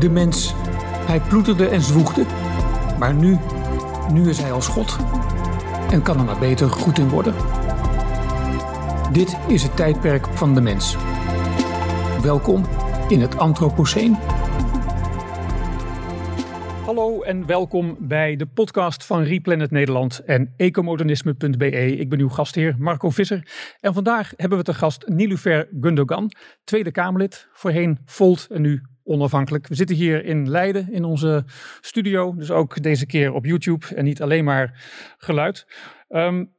de mens. Hij ploeterde en zwoegde. Maar nu, nu is hij als God. En kan er maar beter goed in worden. Dit is het tijdperk van de mens. Welkom in het Anthropoceen. Hallo en welkom bij de podcast van Replanet Nederland en ecomodernisme.be. Ik ben uw gastheer Marco Visser en vandaag hebben we te gast Nilufer Gundogan, Tweede Kamerlid, voorheen Volt en nu onafhankelijk. We zitten hier in Leiden in onze studio, dus ook deze keer op YouTube en niet alleen maar geluid. Um,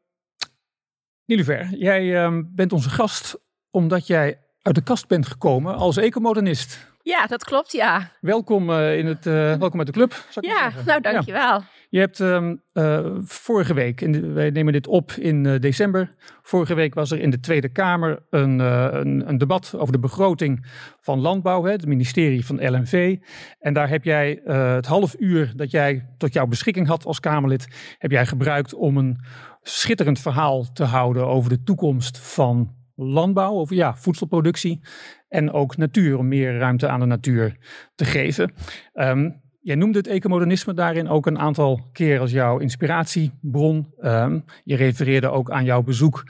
Nilufer, jij um, bent onze gast omdat jij uit de kast bent gekomen als ecomodernist. Ja, dat klopt, ja. Welkom, uh, in het, uh, welkom uit de club. ja, nou dankjewel. Ja. Je hebt um, uh, vorige week, in wij nemen dit op in december. Vorige week was er in de Tweede Kamer een, een, een, debat over de begroting van landbouw, hè, het ministerie van LNV. En daar heb jij het half uur dat jij tot jouw beschikking had als Kamerlid, heb jij gebruikt om een schitterend verhaal te houden over de toekomst van landbouw, over ja, voedselproductie en ook natuur, om meer ruimte aan de natuur te geven. Um, jij noemde het ecomodernisme daarin ook een aantal keer als jouw inspiratiebron. Um, je refereerde ook aan jouw bezoek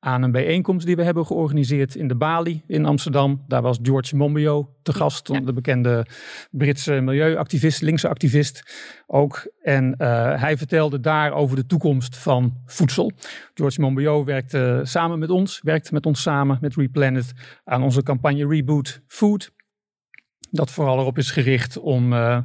aan een bijeenkomst die we hebben georganiseerd in de Bali in Amsterdam. Daar was George Monbiot te gast, de bekende Britse milieuactivist, linkse activist ook. En uh, hij vertelde daar over de toekomst van voedsel. George Monbiot werkte samen met ons, werkte met ons samen, met Replanet, aan onze campagne Reboot Food. Dat vooral erop is gericht om uh,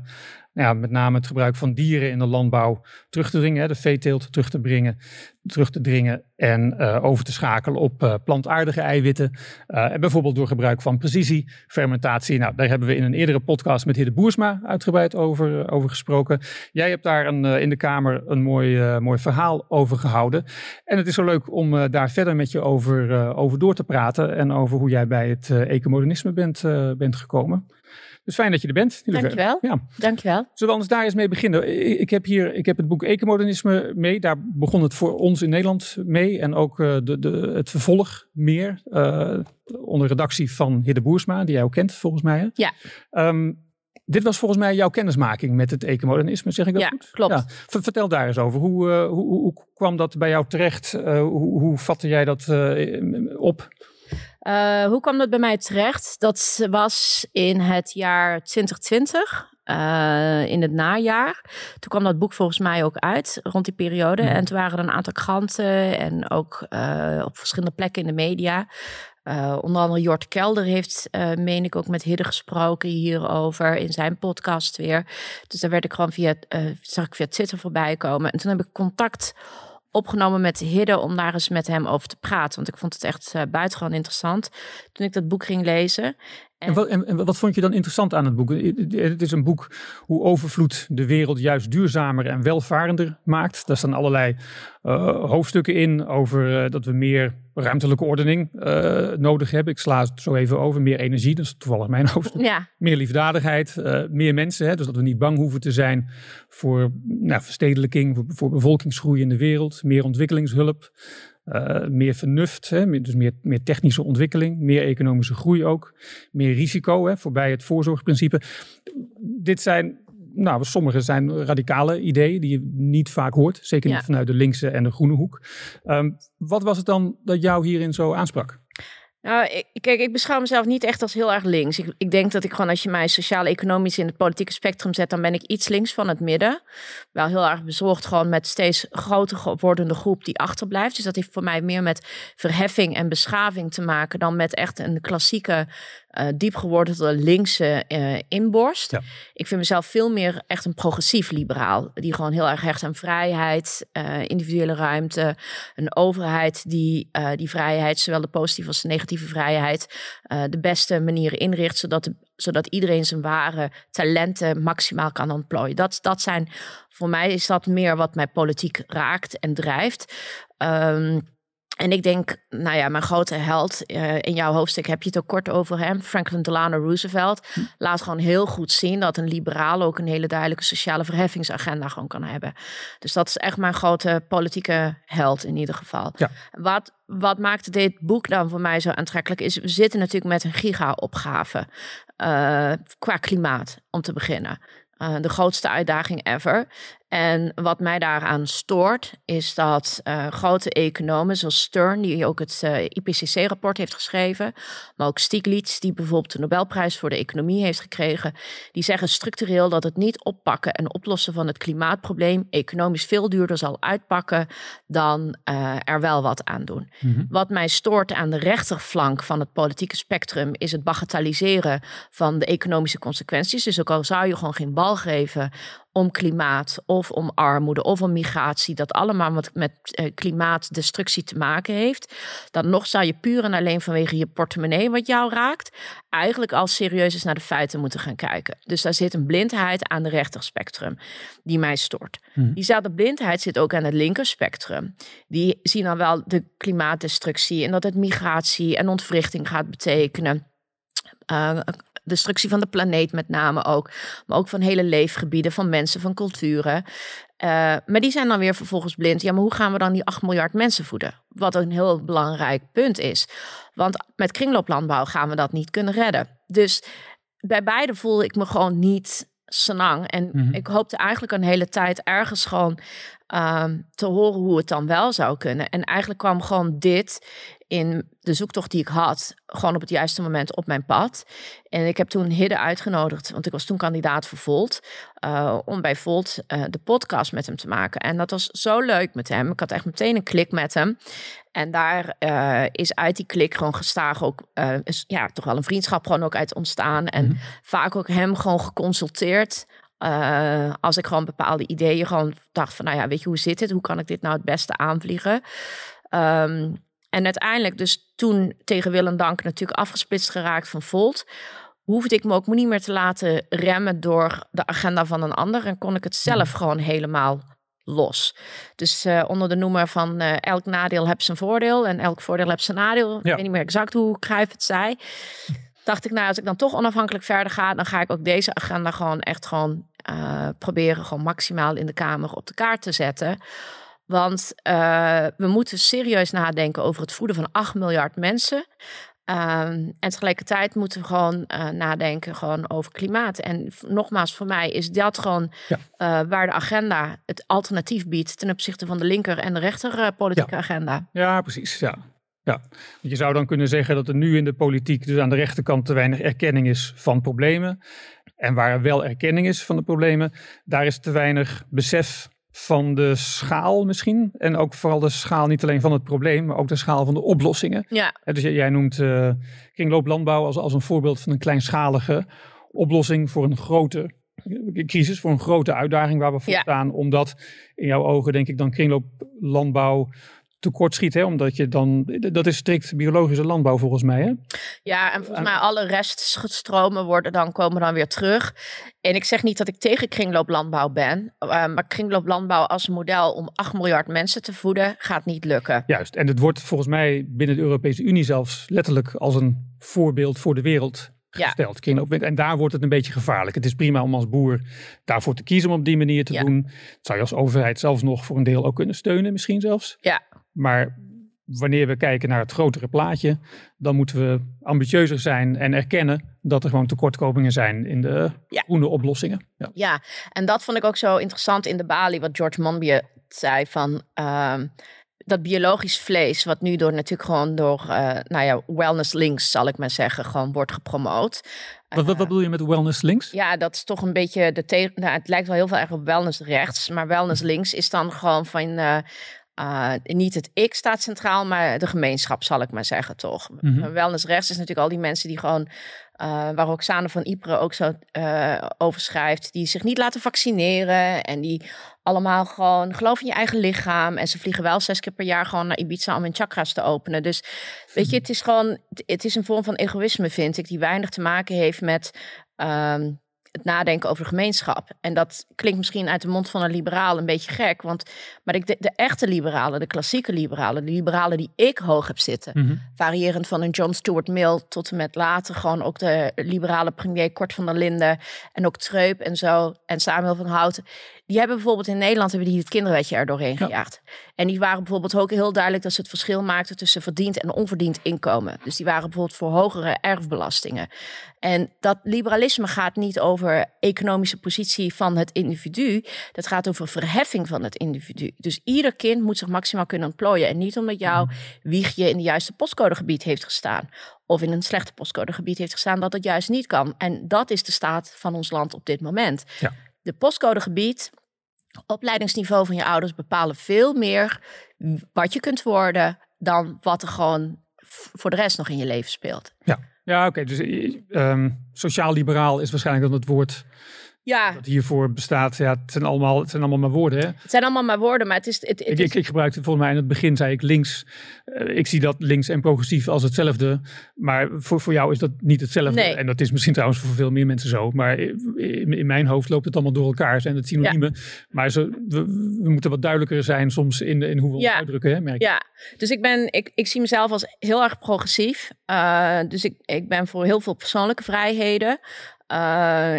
ja, met name het gebruik van dieren in de landbouw terug te dringen, hè, de veeteelt terug te brengen, terug te dringen en uh, over te schakelen op uh, plantaardige eiwitten. En bijvoorbeeld door gebruik van precisiefermentatie. Nou, daar hebben we in een eerdere podcast met Hidde Boersma uitgebreid over, over gesproken. Jij hebt daar een, in de Kamer een mooi, mooi verhaal over gehouden. En het is zo leuk om daar verder met je over, over door te praten en over hoe jij bij het ecomodernisme bent, bent gekomen. Dus fijn dat je er bent. Dankjewel. Ja. Dankjewel. Zullen we anders daar eens mee beginnen? Ik heb hier ik heb het boek Ecomodernisme mee. Daar begon het voor ons in Nederland mee. En ook uh, de, de, het vervolg meer. Uh, onder redactie van Hidde Boersma, die jij ook kent volgens mij. Hè? Ja. Um, dit was volgens mij jouw kennismaking met het ecomodernisme, zeg ik dat ja, goed? Klopt. Ja, Vertel daar eens over. Hoe, uh, hoe, hoe, kwam dat bij jou terecht? hoe, hoe vatte jij dat op? Uh, hoe kwam dat bij mij terecht? Dat was in het jaar 2020. Uh, in het najaar. Toen kwam dat boek volgens mij ook uit rond die periode. Ja. En toen waren er een aantal kranten en ook uh, op verschillende plekken in de media. Uh, onder andere Jort Kelder heeft, meen ik, ook met Hidde gesproken hierover in zijn podcast weer. Dus daar werd ik gewoon via, zag ik via Twitter voorbij komen. En toen heb ik contact opgenomen met Hidde om daar eens met hem over te praten. Want ik vond het echt uh, buitengewoon interessant toen ik dat boek ging lezen. En, en, wat, en, wat, vond je dan interessant aan het boek? Het is een boek hoe overvloed de wereld juist duurzamer en welvarender maakt. Daar staan allerlei uh, hoofdstukken in over uh, dat we meer ruimtelijke ordening uh, nodig hebben. Ik sla het zo even over. Meer energie, dat is toevallig mijn hoofdstuk. Ja. Meer liefdadigheid, meer mensen. Hè, dus dat we niet bang hoeven te zijn voor nou, verstedelijking, voor, voor bevolkingsgroei in de wereld. Meer ontwikkelingshulp. Uh, meer vernuft, hè, dus meer, meer technische ontwikkeling, meer economische groei ook, meer risico, hè, voorbij het voorzorgprincipe. Dit zijn, nou, sommige zijn radicale ideeën die je niet vaak hoort, zeker niet vanuit de linkse en de groene hoek. Um, wat was het dan dat jou hierin zo aansprak? Nou, ik, kijk, ik beschouw mezelf niet echt als heel erg links. Ik, ik denk dat ik gewoon, als je mij sociaal-economisch in het politieke spectrum zet, dan ben ik iets links van het midden. Wel heel erg bezorgd gewoon met steeds groter wordende groep die achterblijft. Dus dat heeft voor mij meer met verheffing en beschaving te maken dan met echt een klassieke uh, diep geworden linkse uh, inborst. Ja. Ik vind mezelf veel meer echt een progressief liberaal. Die gewoon heel erg hecht aan vrijheid, uh, individuele ruimte. Een overheid die die vrijheid, zowel de positieve als de negatieve vrijheid, de beste manieren inricht. Zodat, de, zodat iedereen zijn ware talenten maximaal kan ontplooien. Dat, dat zijn, voor mij is dat meer wat mij politiek raakt en drijft. Um, En ik denk, nou ja, mijn grote held, uh, in jouw hoofdstuk heb je het ook kort over hem, Franklin Delano Roosevelt, hm. laat gewoon heel goed zien dat een liberaal ook een hele duidelijke sociale verheffingsagenda gewoon kan hebben. Dus dat is echt mijn grote politieke held in ieder geval. Ja. Wat, wat maakt dit boek dan voor mij zo aantrekkelijk is, we zitten natuurlijk met een giga-opgave uh, qua klimaat, om te beginnen. Uh, de grootste uitdaging ever. En wat mij daaraan stoort, is dat uh, grote economen zoals Stern, die ook het uh, eh, IPCC-rapport heeft geschreven, maar ook Stiglitz, die bijvoorbeeld de Nobelprijs voor de economie heeft gekregen, die zeggen structureel dat het niet oppakken en oplossen van het klimaatprobleem economisch veel duurder zal uitpakken dan uh, er wel wat aan doen. Mm -hmm. Wat mij stoort aan de rechterflank van het politieke spectrum is het bagatelliseren van de economische consequenties. Dus ook al zou je gewoon geen bal geven om klimaat of om armoede of om migratie, dat allemaal wat met eh, klimaatdestructie te maken heeft, dan nog zou je puur en alleen vanwege je portemonnee wat jou raakt, eigenlijk al serieus eens naar de feiten moeten gaan kijken. Dus daar zit een blindheid aan de rechterspectrum die mij stoort. Hmm. Diezelfde blindheid zit ook aan het linkerspectrum. Die zien dan wel de klimaatdestructie en dat het migratie en ontwrichting gaat betekenen. Uh, destructie van de planeet met name ook. Maar ook van hele leefgebieden, van mensen, van culturen. Uh, maar die zijn dan weer vervolgens blind. Ja, maar hoe gaan we dan die 8 miljard mensen voeden? Wat een heel belangrijk punt is. Want met kringlooplandbouw gaan we dat niet kunnen redden. Dus bij beide voel ik me gewoon niet senang. En mhm. ik hoopte eigenlijk een hele tijd ergens gewoon uh, te horen hoe het dan wel zou kunnen. En eigenlijk kwam gewoon dit in de zoektocht die ik had, gewoon op het juiste moment op mijn pad. En ik heb toen Hidde uitgenodigd, want ik was toen kandidaat voor Volt, uh, om bij Volt uh, de podcast met hem te maken. En dat was zo leuk met hem. Ik had echt meteen een klik met hem. En daar uh, is uit die klik gewoon gestaag ook, is, ja, toch wel een vriendschap gewoon ook uit ontstaan. En mm -hmm. vaak ook hem gewoon geconsulteerd uh, als ik gewoon bepaalde ideeën gewoon dacht van, nou ja, weet je, hoe zit het? Hoe kan ik dit nou het beste aanvliegen? Um, en uiteindelijk dus toen tegen wil en dank natuurlijk afgesplitst geraakt van Volt. Hoefde ik me ook niet meer te laten remmen door de agenda van een ander. En kon ik het zelf mhm. gewoon helemaal los. Dus uh, onder de noemer van uh, elk nadeel heb zijn voordeel en elk voordeel heb zijn nadeel. Ja. Ik weet niet meer exact hoe Cruijff het zei. Dacht ik, nou, als ik dan toch onafhankelijk verder ga, dan ga ik ook deze agenda gewoon echt gewoon uh, proberen gewoon maximaal in de Kamer op de kaart te zetten. Want uh, we moeten serieus nadenken over het voeden van 8 miljard mensen. Um, en tegelijkertijd moeten we gewoon uh, nadenken gewoon over klimaat. En nogmaals, voor mij is dat gewoon ja. uh, waar de agenda het alternatief biedt ten opzichte van de linker en de rechter politieke ja. agenda. Ja, precies. Ja. Ja, je zou dan kunnen zeggen dat er nu in de politiek dus aan de rechterkant te weinig erkenning is van problemen. En waar er wel erkenning is van de problemen, daar is te weinig besef van de schaal misschien. En ook vooral de schaal niet alleen van het probleem, maar ook de schaal van de oplossingen. Ja. Dus jij noemt uh, kringlooplandbouw als, als een voorbeeld van een kleinschalige oplossing voor een grote crisis, voor een grote uitdaging waar we voor ja. staan. Omdat in jouw ogen denk ik dan kringlooplandbouw tekortschiet, hè? omdat je dan, dat is strikt biologische landbouw volgens mij. Hè? Ja, en volgens mij alle reststromen worden dan, komen dan weer terug. En ik zeg niet dat ik tegen kringlooplandbouw ben, uh, maar kringlooplandbouw als model om 8 miljard mensen te voeden gaat niet lukken. Juist, en het wordt volgens mij binnen de Europese Unie zelfs letterlijk als een voorbeeld voor de wereld gesteld. Ja. En daar wordt het een beetje gevaarlijk. Het is prima om als boer daarvoor te kiezen om op die manier te ja. doen. Dat zou je als overheid zelfs nog voor een deel ook kunnen steunen, misschien zelfs. Ja. Maar wanneer we kijken naar het grotere plaatje, dan moeten we ambitieuzer zijn en erkennen dat er gewoon tekortkomingen zijn in de ja. groene oplossingen. Ja. ja, en dat vond ik ook zo interessant in de Bali, wat George Monbiot zei van. Uh, dat biologisch vlees, wat nu door natuurlijk gewoon door, uh, nou ja, wellness links, zal ik maar zeggen, gewoon wordt gepromoot. Wat, wat, wat bedoel je met wellness links? Ja, dat is toch een beetje de tegen. Nou, het lijkt wel heel veel erg op wellness rechts, maar wellness links is dan gewoon van. Uh, uh, niet het ik staat centraal, maar de gemeenschap, zal ik maar zeggen, toch? Mm -hmm. Wellness rechts is natuurlijk al die mensen die gewoon, uh, waar Roxane van Ypres ook zo uh, over schrijft, die zich niet laten vaccineren en die allemaal gewoon geloof in je eigen lichaam. En ze vliegen wel zes keer per jaar gewoon naar Ibiza om hun chakras te openen. Dus weet je, het is gewoon, het is een vorm van egoïsme, vind ik, die weinig te maken heeft met. Um, het nadenken over de gemeenschap. En dat klinkt misschien uit de mond van een liberaal een beetje gek. Want, maar ik, de, de echte liberalen, de klassieke liberalen, de liberalen die ik hoog heb zitten, Mhm. variërend van een John Stuart Mill tot en met later gewoon ook de liberale premier Kort van der Linden en ook Treup en zo en Samuel van Houten. Die hebben bijvoorbeeld in Nederland hebben die het kinderwetje er doorheen Ja. gejaagd. En die waren bijvoorbeeld ook heel duidelijk dat ze het verschil maakten tussen verdiend en onverdiend inkomen. Dus die waren bijvoorbeeld voor hogere erfbelastingen. En dat liberalisme gaat niet over economische positie van het individu. Dat gaat over verheffing van het individu. Dus ieder kind moet zich maximaal kunnen ontplooien. En niet omdat jouw wiegje in de juiste postcodegebied heeft gestaan. Of in een slechte postcodegebied heeft gestaan dat het juist niet kan. En dat is de staat van ons land op dit moment. Ja. De postcodegebied, opleidingsniveau van je ouders bepalen veel meer wat je kunt worden dan wat er gewoon voor de rest nog in je leven speelt. Ja, oké. dus eh, ehm, sociaal-liberaal is waarschijnlijk dan het woord Ja, dat hiervoor bestaat. Ja, het zijn allemaal, het zijn allemaal maar woorden. Hè? het zijn allemaal maar woorden, maar het is... Het, het Ik, ik, ik gebruikte volgens mij in het begin, zei ik links. eh, ik zie dat links en progressief als hetzelfde. Maar voor, voor jou is dat niet hetzelfde. Nee. En dat is misschien trouwens voor veel meer mensen zo. Maar in, in mijn hoofd loopt het allemaal door elkaar. Zijn het synoniemen. Maar zo, we, we moeten wat duidelijker zijn soms in, in hoe we ons Ja. uitdrukken. Hè, merk. Ja, dus ik, ben, ik, ik zie mezelf als heel erg progressief. Eh, dus ik, ik ben voor heel veel persoonlijke vrijheden. Eh,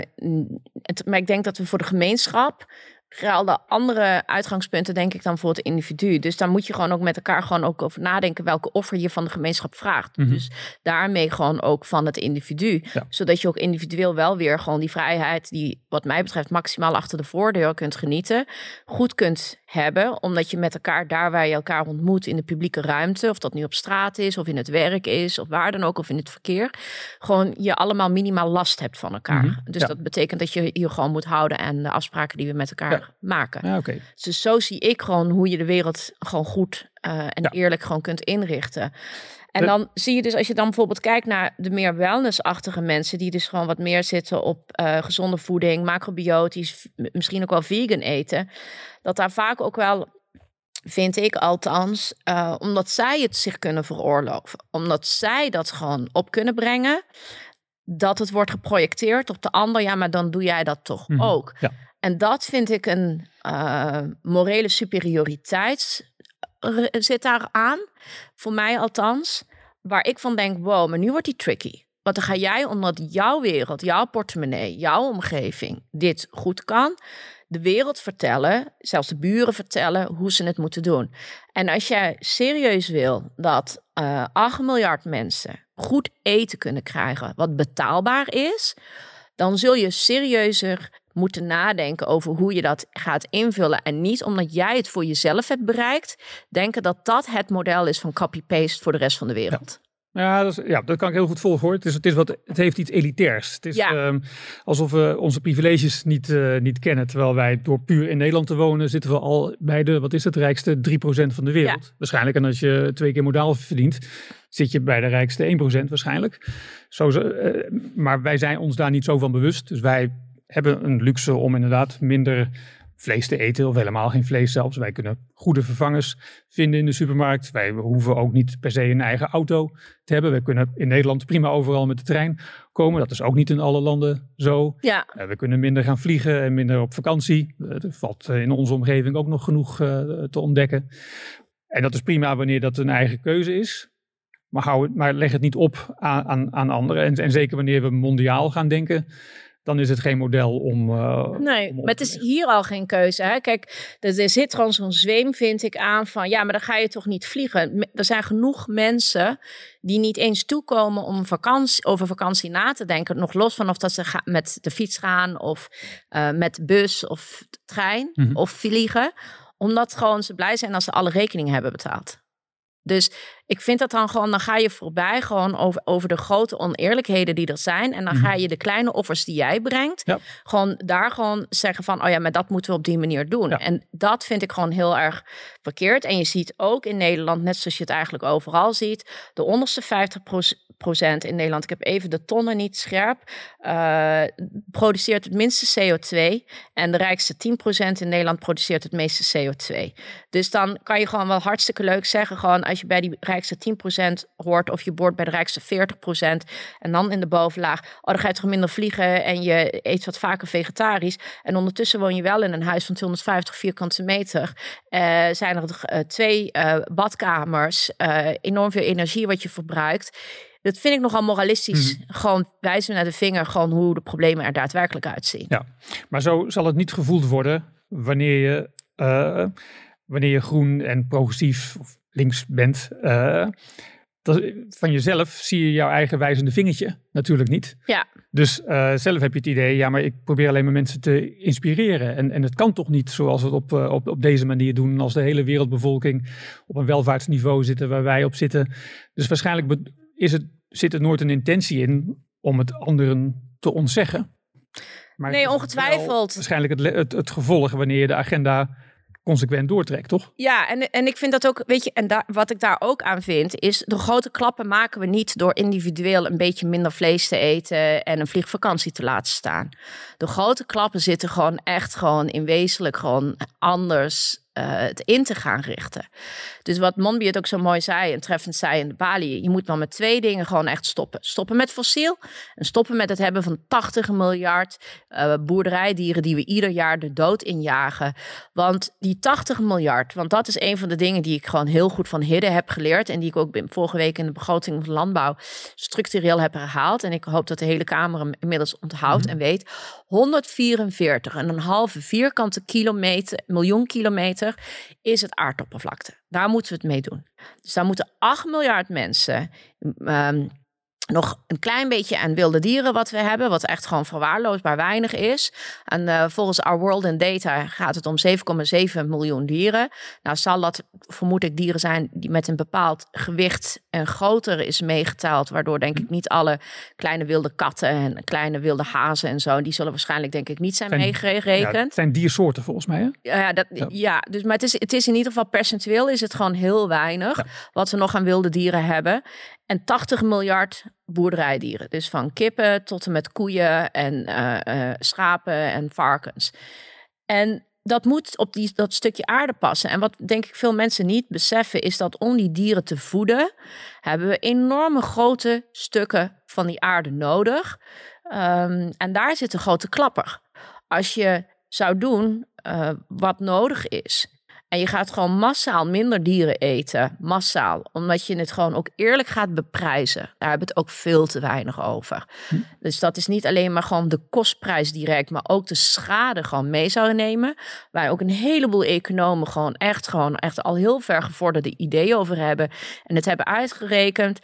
het, maar ik denk dat we voor de gemeenschap gelden andere uitgangspunten, denk ik, dan voor het individu. Dus daar moet je gewoon ook met elkaar gewoon ook over nadenken welke offer je van de gemeenschap vraagt. Mhm. Dus daarmee gewoon ook van het individu. Ja. Zodat je ook individueel wel weer gewoon die vrijheid, die wat mij betreft maximaal achter de voordeur kunt genieten, goed kunt hebben. Omdat je met elkaar daar waar je elkaar ontmoet in de publieke ruimte, of dat nu op straat is, of in het werk is, of waar dan ook, of in het verkeer, gewoon je allemaal minimaal last hebt van elkaar. Mhm. Dus Ja. dat betekent dat je je gewoon moet houden aan de afspraken die we met elkaar Ja. maken. Ja. Dus zo zie ik gewoon hoe je de wereld gewoon goed eh, en Ja. eerlijk gewoon kunt inrichten. En dan zie je dus, als je dan bijvoorbeeld kijkt naar de meer wellnessachtige mensen, die dus gewoon wat meer zitten op eh, gezonde voeding, macrobiotisch, misschien ook wel vegan eten, dat daar vaak ook wel, vind ik althans, eh, omdat zij het zich kunnen veroorloven, omdat zij dat gewoon op kunnen brengen, dat het wordt geprojecteer op de ander, ja, maar dan doe jij dat toch Mhm. ook. Ja. En dat vind ik een morele superioriteit r- zit daar aan, voor mij althans, waar ik van denk, wow, maar nu wordt die tricky. Want dan ga jij, omdat jouw wereld, jouw portemonnee, jouw omgeving dit goed kan, de wereld vertellen, zelfs de buren vertellen hoe ze het moeten doen. En als jij serieus wil dat eh 8 miljard mensen goed eten kunnen krijgen, wat betaalbaar is, dan zul je serieuzer moeten nadenken over hoe je dat gaat invullen. En niet omdat jij het voor jezelf hebt bereikt, denken dat dat het model is van copy-paste voor de rest van de wereld. Ja dat, is, ja, dat kan ik heel goed volgen hoor. Het, is, het, is wat, het heeft iets elitairs. Het is Ja. ehm, alsof we onze privileges niet, eh, niet kennen. Terwijl wij door puur in Nederland te wonen zitten we al bij de, wat is het, rijkste 3% van de wereld. Waarschijnlijk. En als je twee keer modaal verdient, zit je bij de rijkste 1% waarschijnlijk. Zo, zo, eh, maar wij zijn ons daar niet zo van bewust. Dus wij hebben een luxe om inderdaad minder vlees te eten of helemaal geen vlees zelfs. Wij kunnen goede vervangers vinden in de supermarkt. Wij hoeven ook niet per se een eigen auto te hebben. We kunnen in Nederland prima overal met de trein komen. Dat is ook niet in alle landen zo. Ja, Eh, we kunnen minder gaan vliegen en minder op vakantie. Eh, er valt eh, in onze omgeving ook nog genoeg te ontdekken. En dat is prima wanneer dat een eigen keuze is. Maar, hou het, maar leg het niet op aan, aan, aan anderen. En, en zeker wanneer we mondiaal gaan denken, dan is het geen model om. eh, Nee, om maar het is hier al geen keuze. Hè? Kijk, er, er zit gewoon zo'n zweem, vind ik, aan van... ja, maar dan ga je toch niet vliegen? Er zijn genoeg mensen die niet eens toekomen om vakantie, over vakantie na te denken. Nog los van of dat ze met de fiets gaan of eh, met bus of trein Mhm. of vliegen. Omdat gewoon ze blij zijn als ze alle rekeningen hebben betaald. Dus ik vind dat dan gewoon, dan ga je voorbij gewoon over, over de grote oneerlijkheden die er zijn. En dan Mhm. ga je de kleine offers die jij brengt, Ja. gewoon daar gewoon zeggen van, oh ja, maar dat moeten we op die manier doen. Ja. En dat vind ik gewoon heel erg verkeerd. En je ziet ook in Nederland, net zoals je het eigenlijk overal ziet, de onderste 50 procent in Nederland, ik heb even de tonnen niet scherp, eh, produceert het minste CO2. En de rijkste 10% in Nederland produceert het meeste CO2. Dus dan kan je gewoon wel hartstikke leuk zeggen, gewoon als je bij die rijkste 10% hoort of je boort bij de rijkste 40%. En dan in de bovenlaag, oh, dan ga je toch minder vliegen en je eet wat vaker vegetarisch. En ondertussen woon je wel in een huis van 250 vierkante meter. Uh, zijn er uh, twee uh, badkamers, enorm veel energie wat je verbruikt. Dat vind ik nogal moralistisch. Mm. Gewoon wijzen naar de vinger, gewoon hoe de problemen er daadwerkelijk uitzien. Ja, maar zo zal het niet gevoeld worden wanneer je, wanneer je groen en progressief of links bent. Dat, van jezelf zie je jouw eigen wijzende vingertje natuurlijk niet. Ja. Dus uh, zelf heb je het idee, ja, maar ik probeer alleen maar mensen te inspireren. En, en het kan toch niet zoals we het op, uh, op, op deze manier doen, als de hele wereldbevolking op een welvaartsniveau zitten waar wij op zitten. Dus waarschijnlijk is het, zit er nooit een intentie in om het anderen te ontzeggen. Maar nee, ongetwijfeld. Waarschijnlijk het, het, het gevolg wanneer je de agenda consequent doortrekt, toch? Ja, en, en ik vind dat ook, weet je, en wat ik daar ook aan vind, is de grote klappen maken we niet door individueel een beetje minder vlees te eten en een vliegvakantie te laten staan. De grote klappen zitten gewoon echt gewoon in wezenlijk gewoon anders uh, het in te gaan richten. Dus wat Monbi het ook zo mooi zei en treffend zei in de Bali, je moet dan met twee dingen gewoon echt stoppen. Stoppen met fossiel en stoppen met het hebben van 80 miljard uh, boerderijdieren die we ieder jaar de dood injagen. Want die 80 miljard, want dat is een van de dingen die ik gewoon heel goed van Hidde heb geleerd en die ik ook vorige week in de begroting van landbouw structureel heb herhaald. En ik hoop dat de hele Kamer hem inmiddels onthoudt mm -hmm. en weet. 144 en een halve vierkante kilometer, miljoen kilometer is het aardoppervlakte. Daar moeten we het mee doen. Dus daar moeten 8 miljard mensen um, nog een klein beetje aan wilde dieren wat we hebben, wat echt gewoon verwaarloosbaar weinig is. En uh, volgens Our World in Data gaat het om 7,7 miljoen dieren. Nou zal dat, vermoed ik, dieren zijn die met een bepaald gewicht en groter is meegeteld, waardoor denk ik niet alle kleine wilde katten en kleine wilde hazen en zo, die zullen waarschijnlijk denk ik niet zijn, zijn meegerekend. Ja, het zijn diersoorten volgens mij, hè? Ja, dat, ja. ja. dus, maar het is, het is in ieder geval percentueel is het gewoon heel weinig ja. wat we nog aan wilde dieren hebben. En 80 miljard boerderijdieren. Dus van kippen tot en met koeien en uh, uh, schapen en varkens. En dat moet op die, dat stukje aarde passen. En wat denk ik veel mensen niet beseffen, is dat om die dieren te voeden, hebben we enorme grote stukken van die aarde nodig. Um, en daar zit een grote klapper. Als je zou doen uh, wat nodig is, en je gaat gewoon massaal minder dieren eten. Massaal. Omdat je het gewoon ook eerlijk gaat beprijzen. Daar hebben we het ook veel te weinig over. Hm. Dus dat is niet alleen maar gewoon de kostprijs direct. Maar ook de schade gewoon mee zouden nemen. Waar ook een heleboel economen gewoon echt, gewoon echt al heel ver gevorderde ideeën over hebben. En het hebben uitgerekend.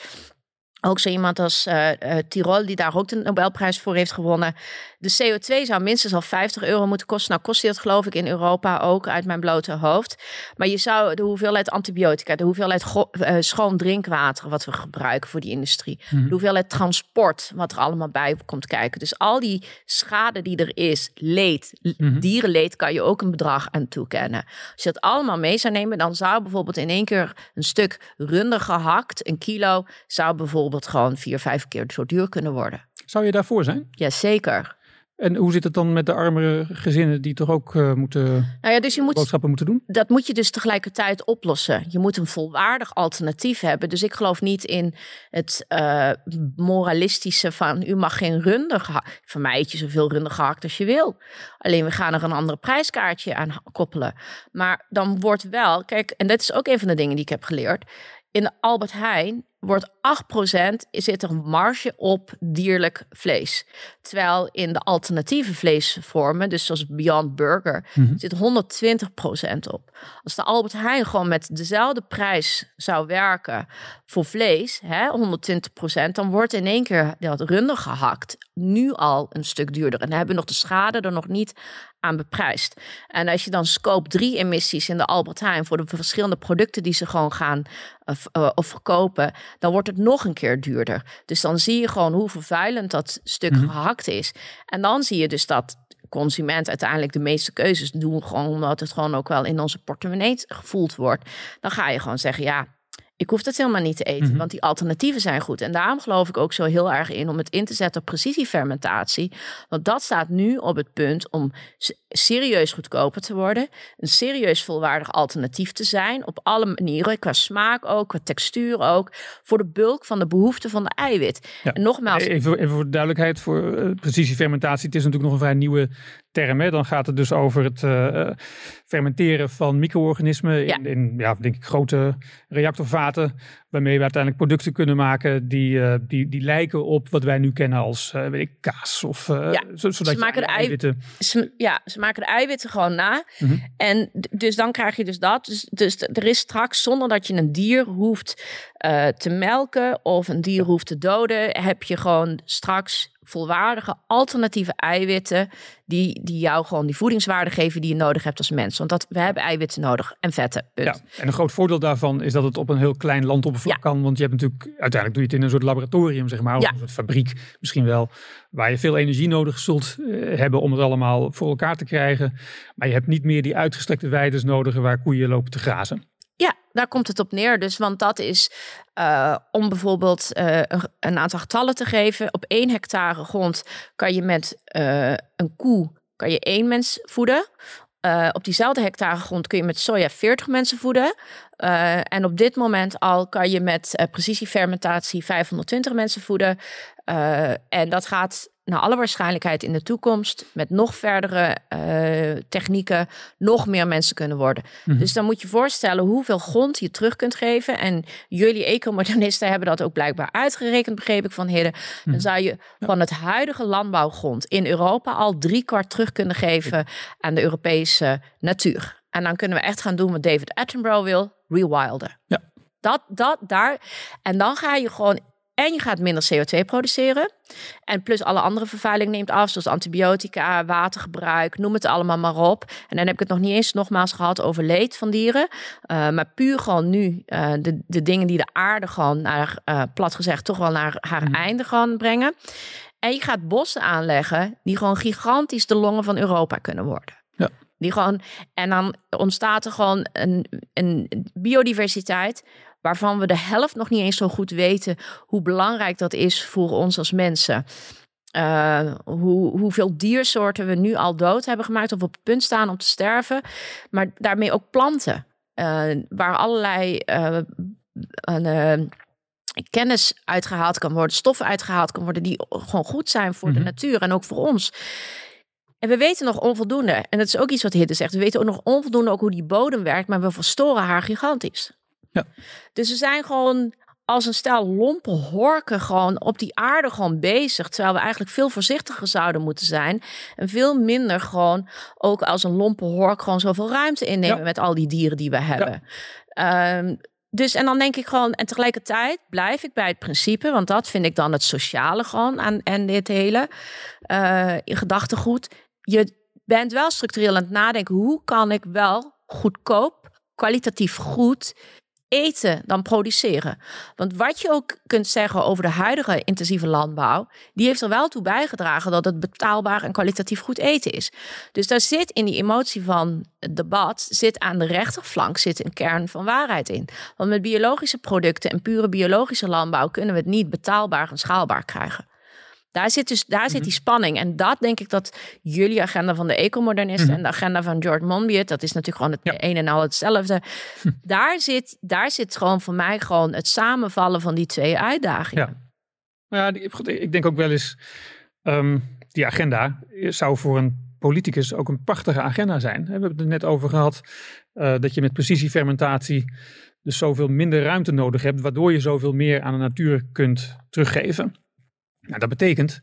Ook zo iemand als uh, uh, Tirol, die daar ook de Nobelprijs voor heeft gewonnen. De CO2 zou minstens al 50 euro moeten kosten. Nou, kost die dat geloof ik in Europa ook uit mijn blote hoofd. Maar je zou de hoeveelheid antibiotica, de hoeveelheid uh, schoon drinkwater wat we gebruiken voor die industrie, mm -hmm. de hoeveelheid transport wat er allemaal bij komt kijken. Dus al die schade die er is, leed, mm -hmm. dierenleed, kan je ook een bedrag aan toekennen. Als je dat allemaal mee zou nemen, dan zou bijvoorbeeld in één keer een stuk runder gehakt, een kilo, zou bijvoorbeeld gewoon vier, vijf keer zo duur kunnen worden. Zou je daarvoor zijn? Jazeker. En hoe zit het dan met de armere gezinnen die toch ook uh, moeten nou ja, dus je moet, boodschappen moeten doen? Dat moet je dus tegelijkertijd oplossen. Je moet een volwaardig alternatief hebben. Dus ik geloof niet in het uh, moralistische van u mag geen runder gehakt. Voor mij eet je zoveel runder gehakt als je wil. Alleen we gaan er een andere prijskaartje aan koppelen. Maar dan wordt wel, kijk, en dat is ook een van de dingen die ik heb geleerd. In de Albert Heijn wordt 8% zit er een marge op dierlijk vlees. Terwijl in de alternatieve vleesvormen, dus zoals Beyond Burger, mm -hmm. zit 120% op. Als de Albert Heijn gewoon met dezelfde prijs zou werken voor vlees, hè, 120%, dan wordt in één keer dat runder gehakt nu al een stuk duurder. En dan hebben we nog de schade er nog niet aan beprijsd. En als je dan scope 3 emissies in de Albert Heijn voor de verschillende producten die ze gewoon gaan uh, uh, of verkopen, dan wordt het nog een keer duurder. Dus dan zie je gewoon hoe vervuilend dat stuk mm -hmm. gehakt is. En dan zie je dus dat consument uiteindelijk de meeste keuzes doen, gewoon omdat het gewoon ook wel in onze portemonnee gevoeld wordt. Dan ga je gewoon zeggen, ja, Ik hoef dat helemaal niet te eten, Mhm. want die alternatieven zijn goed. En daarom geloof ik ook zo heel erg in om het in te zetten op precisiefermentatie. Want dat staat nu op het punt om serieus goedkoper te worden. Een serieus volwaardig alternatief te zijn. Op alle manieren, qua smaak ook, qua textuur ook. Voor de bulk van de behoeften van de eiwit. Ja. En nogmaals, Even, even voor de duidelijkheid, voor eh, precisiefermentatie. Het is natuurlijk nog een vrij nieuwe term. Hè? Dan gaat het dus over het eh, eh, fermenteren van micro-organismen Ja. in, in ja, denk ik, grote reactorvaten. Waarmee we uiteindelijk producten kunnen maken die, eh, die, die lijken op wat wij nu kennen als weet ik, kaas. Of, Ja, zo- zodat je maken de eiwitten... ze, ja, ze maken de eiwitten gewoon na. Mhm. En dus dan krijg je dus dat. Dus, dus er is straks, zonder dat je een dier hoeft te melken of een dier hoeft te doden, heb je gewoon straks volwaardige alternatieve eiwitten die, die jou gewoon die voedingswaarde geven die je nodig hebt als mens. Want dat, we hebben eiwitten nodig en vetten. punt. Ja, en een groot voordeel daarvan is dat het op een heel klein landoppervlak Ja. kan. Want je hebt natuurlijk, uiteindelijk doe je het in een soort laboratorium, zeg maar. Of Ja. een soort fabriek misschien wel. Waar je veel energie nodig zult eh, hebben om het allemaal voor elkaar te krijgen. Maar je hebt niet meer die uitgestrekte weides nodig waar koeien lopen te grazen. Daar komt het op neer. Dus, want dat is eh, om bijvoorbeeld eh, een, aantal getallen te geven. Op één hectare grond kan je met eh, een koe kan je één mens voeden. Op diezelfde hectare grond kun je met soja 40 mensen voeden. En op dit moment al kan je met precisiefermentatie 520 mensen voeden. En dat gaat naar alle waarschijnlijkheid in de toekomst met nog verdere eh, technieken nog meer mensen kunnen worden. Mhm. Dus dan moet je voorstellen hoeveel grond je terug kunt geven. En jullie ecomodernisten hebben dat ook blijkbaar uitgerekend, begreep ik van Hidden. Mhm. Dan zou je van het huidige landbouwgrond in Europa al drie kwart terug kunnen geven aan de Europese natuur. En dan kunnen we echt gaan doen wat David Attenborough wil, rewilden. Ja. Dat, dat, daar. En dan ga je gewoon en je gaat minder CO2 produceren. En plus alle andere vervuiling neemt af, zoals antibiotica, watergebruik, noem het allemaal maar op. En dan heb ik het nog niet eens nogmaals gehad over leed van dieren. Uh, maar puur gewoon nu uh, de, de dingen die de aarde gewoon naar, uh, plat gezegd, toch wel naar haar mm. einde gaan brengen. En je gaat bossen aanleggen die gewoon gigantisch de longen van Europa kunnen worden. Ja. Die gewoon, en dan ontstaat er gewoon een, een biodiversiteit waarvan we de helft nog niet eens zo goed weten hoe belangrijk dat is voor ons als mensen. Uh, hoe, hoeveel diersoorten we nu al dood hebben gemaakt of op het punt staan om te sterven. Maar daarmee ook planten. Uh, waar allerlei uh, kennis uitgehaald kan worden, stoffen uitgehaald kan worden die gewoon goed zijn voor de natuur en ook voor ons. En we weten nog onvoldoende, en dat is ook iets wat Hitte zegt, we weten ook nog onvoldoende ook hoe die bodem werkt, maar we verstoren haar gigantisch. Ja. Dus we zijn gewoon als een stel lompe horken gewoon op die aarde gewoon bezig. Terwijl we eigenlijk veel voorzichtiger zouden moeten zijn. En veel minder gewoon ook als een lompe hork gewoon zoveel ruimte innemen ja. met al die dieren die we hebben. Ja. Um, dus en dan denk ik gewoon, en tegelijkertijd blijf ik bij het principe, want dat vind ik dan het sociale gewoon aan en dit hele uh, gedachtegoed. Je bent wel structureel aan het nadenken, hoe kan ik wel goedkoop, kwalitatief goed eten dan produceren. Want wat je ook kunt zeggen over de huidige intensieve landbouw, die heeft er wel toe bijgedragen dat het betaalbaar en kwalitatief goed eten is. Dus daar zit in die emotie van het debat, zit aan de rechterflank zit een kern van waarheid in. Want met biologische producten en pure biologische landbouw kunnen we het niet betaalbaar en schaalbaar krijgen. Daar zit dus daar zit die spanning. En dat denk ik dat jullie agenda van de ecomodernisten mm-hmm. en de agenda van George Monbiot, dat is natuurlijk gewoon het ja. een en al hetzelfde. Hm. Daar, zit, daar zit gewoon voor mij gewoon het samenvallen van die twee uitdagingen. Ja, ja ik denk ook wel eens, um, die agenda zou voor een politicus ook een prachtige agenda zijn. We hebben het er net over gehad uh, dat je met precisiefermentatie dus zoveel minder ruimte nodig hebt, waardoor je zoveel meer aan de natuur kunt teruggeven. Nou, dat betekent,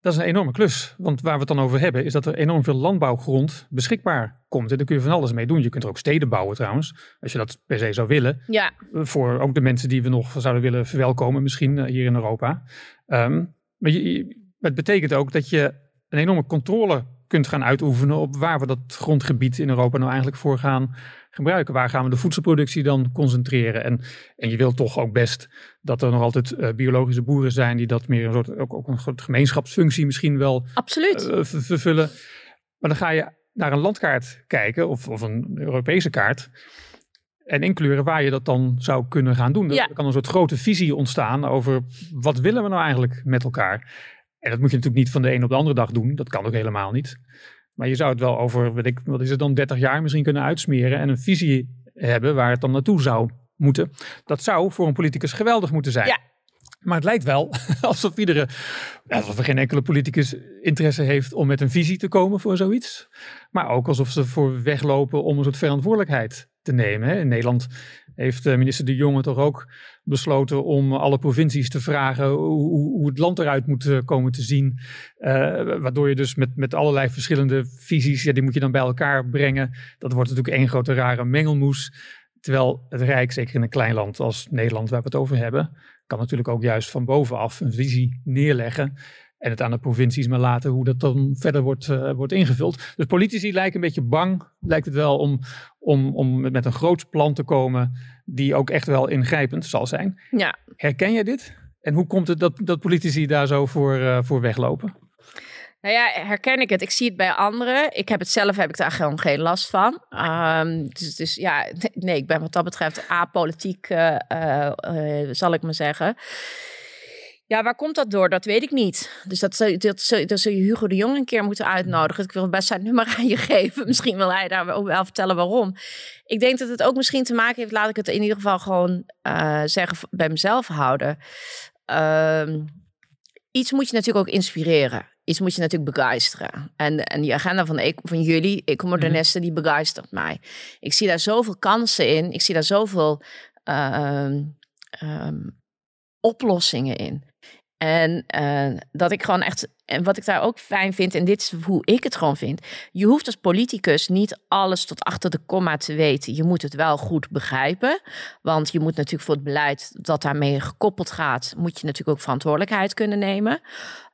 dat is een enorme klus. Want waar we het dan over hebben, is dat er enorm veel landbouwgrond beschikbaar komt. En daar kun je van alles mee doen. Je kunt er ook steden bouwen trouwens, als je dat per se zou willen. Ja. Voor ook de mensen die we nog zouden willen verwelkomen, misschien hier in Europa. Um, maar je, het betekent ook dat je een enorme controle kunt gaan uitoefenen op waar we dat grondgebied in Europa nou eigenlijk voor gaan gebruiken. Waar gaan we de voedselproductie dan concentreren? En, en je wilt toch ook best dat er nog altijd uh, biologische boeren zijn die dat meer een soort, ook, ook een soort gemeenschapsfunctie misschien wel Absoluut. Uh, vervullen. Maar dan ga je naar een landkaart kijken of, of een Europese kaart. en inkleuren waar je dat dan zou kunnen gaan doen. Ja. Er kan een soort grote visie ontstaan over wat willen we nou eigenlijk met elkaar. En dat moet je natuurlijk niet van de een op de andere dag doen. Dat kan ook helemaal niet. Maar je zou het wel over, weet ik, wat is het dan, 30 jaar misschien kunnen uitsmeren en een visie hebben waar het dan naartoe zou moeten. Dat zou voor een politicus geweldig moeten zijn. Ja. Maar het lijkt wel alsof iedere, alsof er geen enkele politicus interesse heeft om met een visie te komen voor zoiets. Maar ook alsof ze voor weglopen om een soort verantwoordelijkheid te nemen. In Nederland heeft eh, minister De Jonge toch ook besloten om alle provincies te vragen hoe, hoe- het land eruit moet eh, komen te zien. Eh, waardoor je dus met, met allerlei verschillende visies, die moet je dan bij elkaar brengen. Dat wordt natuurlijk één grote rare mengelmoes. Terwijl het Rijk, zeker in een klein land als Nederland waar we het over hebben, kan natuurlijk ook juist van bovenaf een visie neerleggen. En het aan de provincies maar laten hoe dat dan verder wordt, eh, wordt ingevuld. Dus politici lijken een beetje bang, lijkt het wel, om, om, om met een groot plan te komen die ook echt wel ingrijpend zal zijn. Ja. Herken je dit? En hoe komt het dat, dat politici daar zo voor, eh, voor weglopen? Nou ja, herken ik het. Ik zie het bij anderen. Ik heb het zelf, heb ik daar gewoon geen last van. Ehm, dus, dus ja, nee, ik ben wat dat betreft apolitiek, eh, zal ik maar zeggen. Ja, waar komt dat door? Dat weet ik niet. Dus dat zou, dat, zou, dat zou je Hugo de Jong een keer moeten uitnodigen. Ik wil best zijn nummer aan je geven. Misschien wil hij daar wel wel vertellen waarom. Ik denk dat het ook misschien te maken heeft, laat ik het in ieder geval gewoon eh, zeggen, bij mezelf houden. Ehm, iets moet je natuurlijk ook inspireren. Iets moet je natuurlijk begeisteren. En, en die agenda van, ik, van jullie, Ecomodernisten, die begeistert mij. Ik zie daar zoveel kansen in. Ik zie daar zoveel ehm, ehm, oplossingen in. En eh, dat ik gewoon echt, en wat ik daar ook fijn vind, en dit is hoe ik het gewoon vind. Je hoeft als politicus niet alles tot achter de komma te weten. Je moet het wel goed begrijpen. Want je moet natuurlijk voor het beleid dat daarmee gekoppeld gaat, moet je natuurlijk ook verantwoordelijkheid kunnen nemen.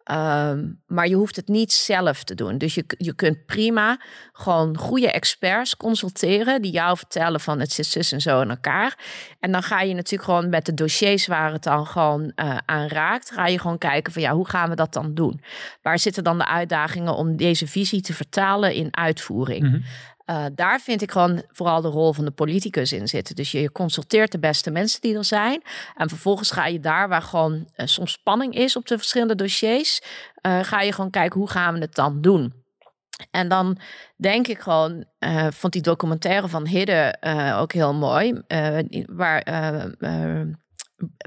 Ehm, maar je hoeft het niet zelf te doen. Dus je, je kunt prima gewoon goede experts consulteren die jou vertellen van het zit zus en zo in elkaar. En dan ga je natuurlijk gewoon met de dossiers waar het dan gewoon eh, aan raakt, ga je gewoon kijken van ja, hoe gaan we dat dan doen? Waar zitten dan de uitdagingen om deze visie te vertalen in uitvoering? Mhm. Uh, daar vind ik gewoon vooral de rol van de politicus in zitten. Dus je consulteert de beste mensen die er zijn. En vervolgens ga je daar waar gewoon uh, soms spanning is op de verschillende dossiers. Uh, ga je gewoon kijken hoe gaan we het dan doen. En dan denk ik gewoon, vond die documentaire van Hidde ook heel mooi. waar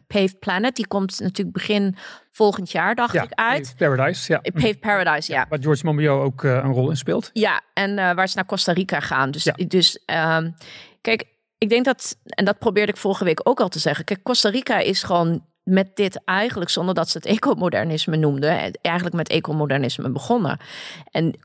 Paved Planet, die komt natuurlijk begin volgend jaar, dacht ja, ik, uit. Paved Paradise, ja. Paved Paradise, ja. Waar George Monbiot ook uh, een rol in speelt. Ja, en uh, waar ze naar Costa Rica gaan. Dus, ja. dus um, kijk, ik denk dat, en dat probeerde ik vorige week ook al te zeggen. Kijk, Costa Rica is gewoon met dit eigenlijk, zonder dat ze het ecomodernisme noemden, eigenlijk met ecomodernisme begonnen. En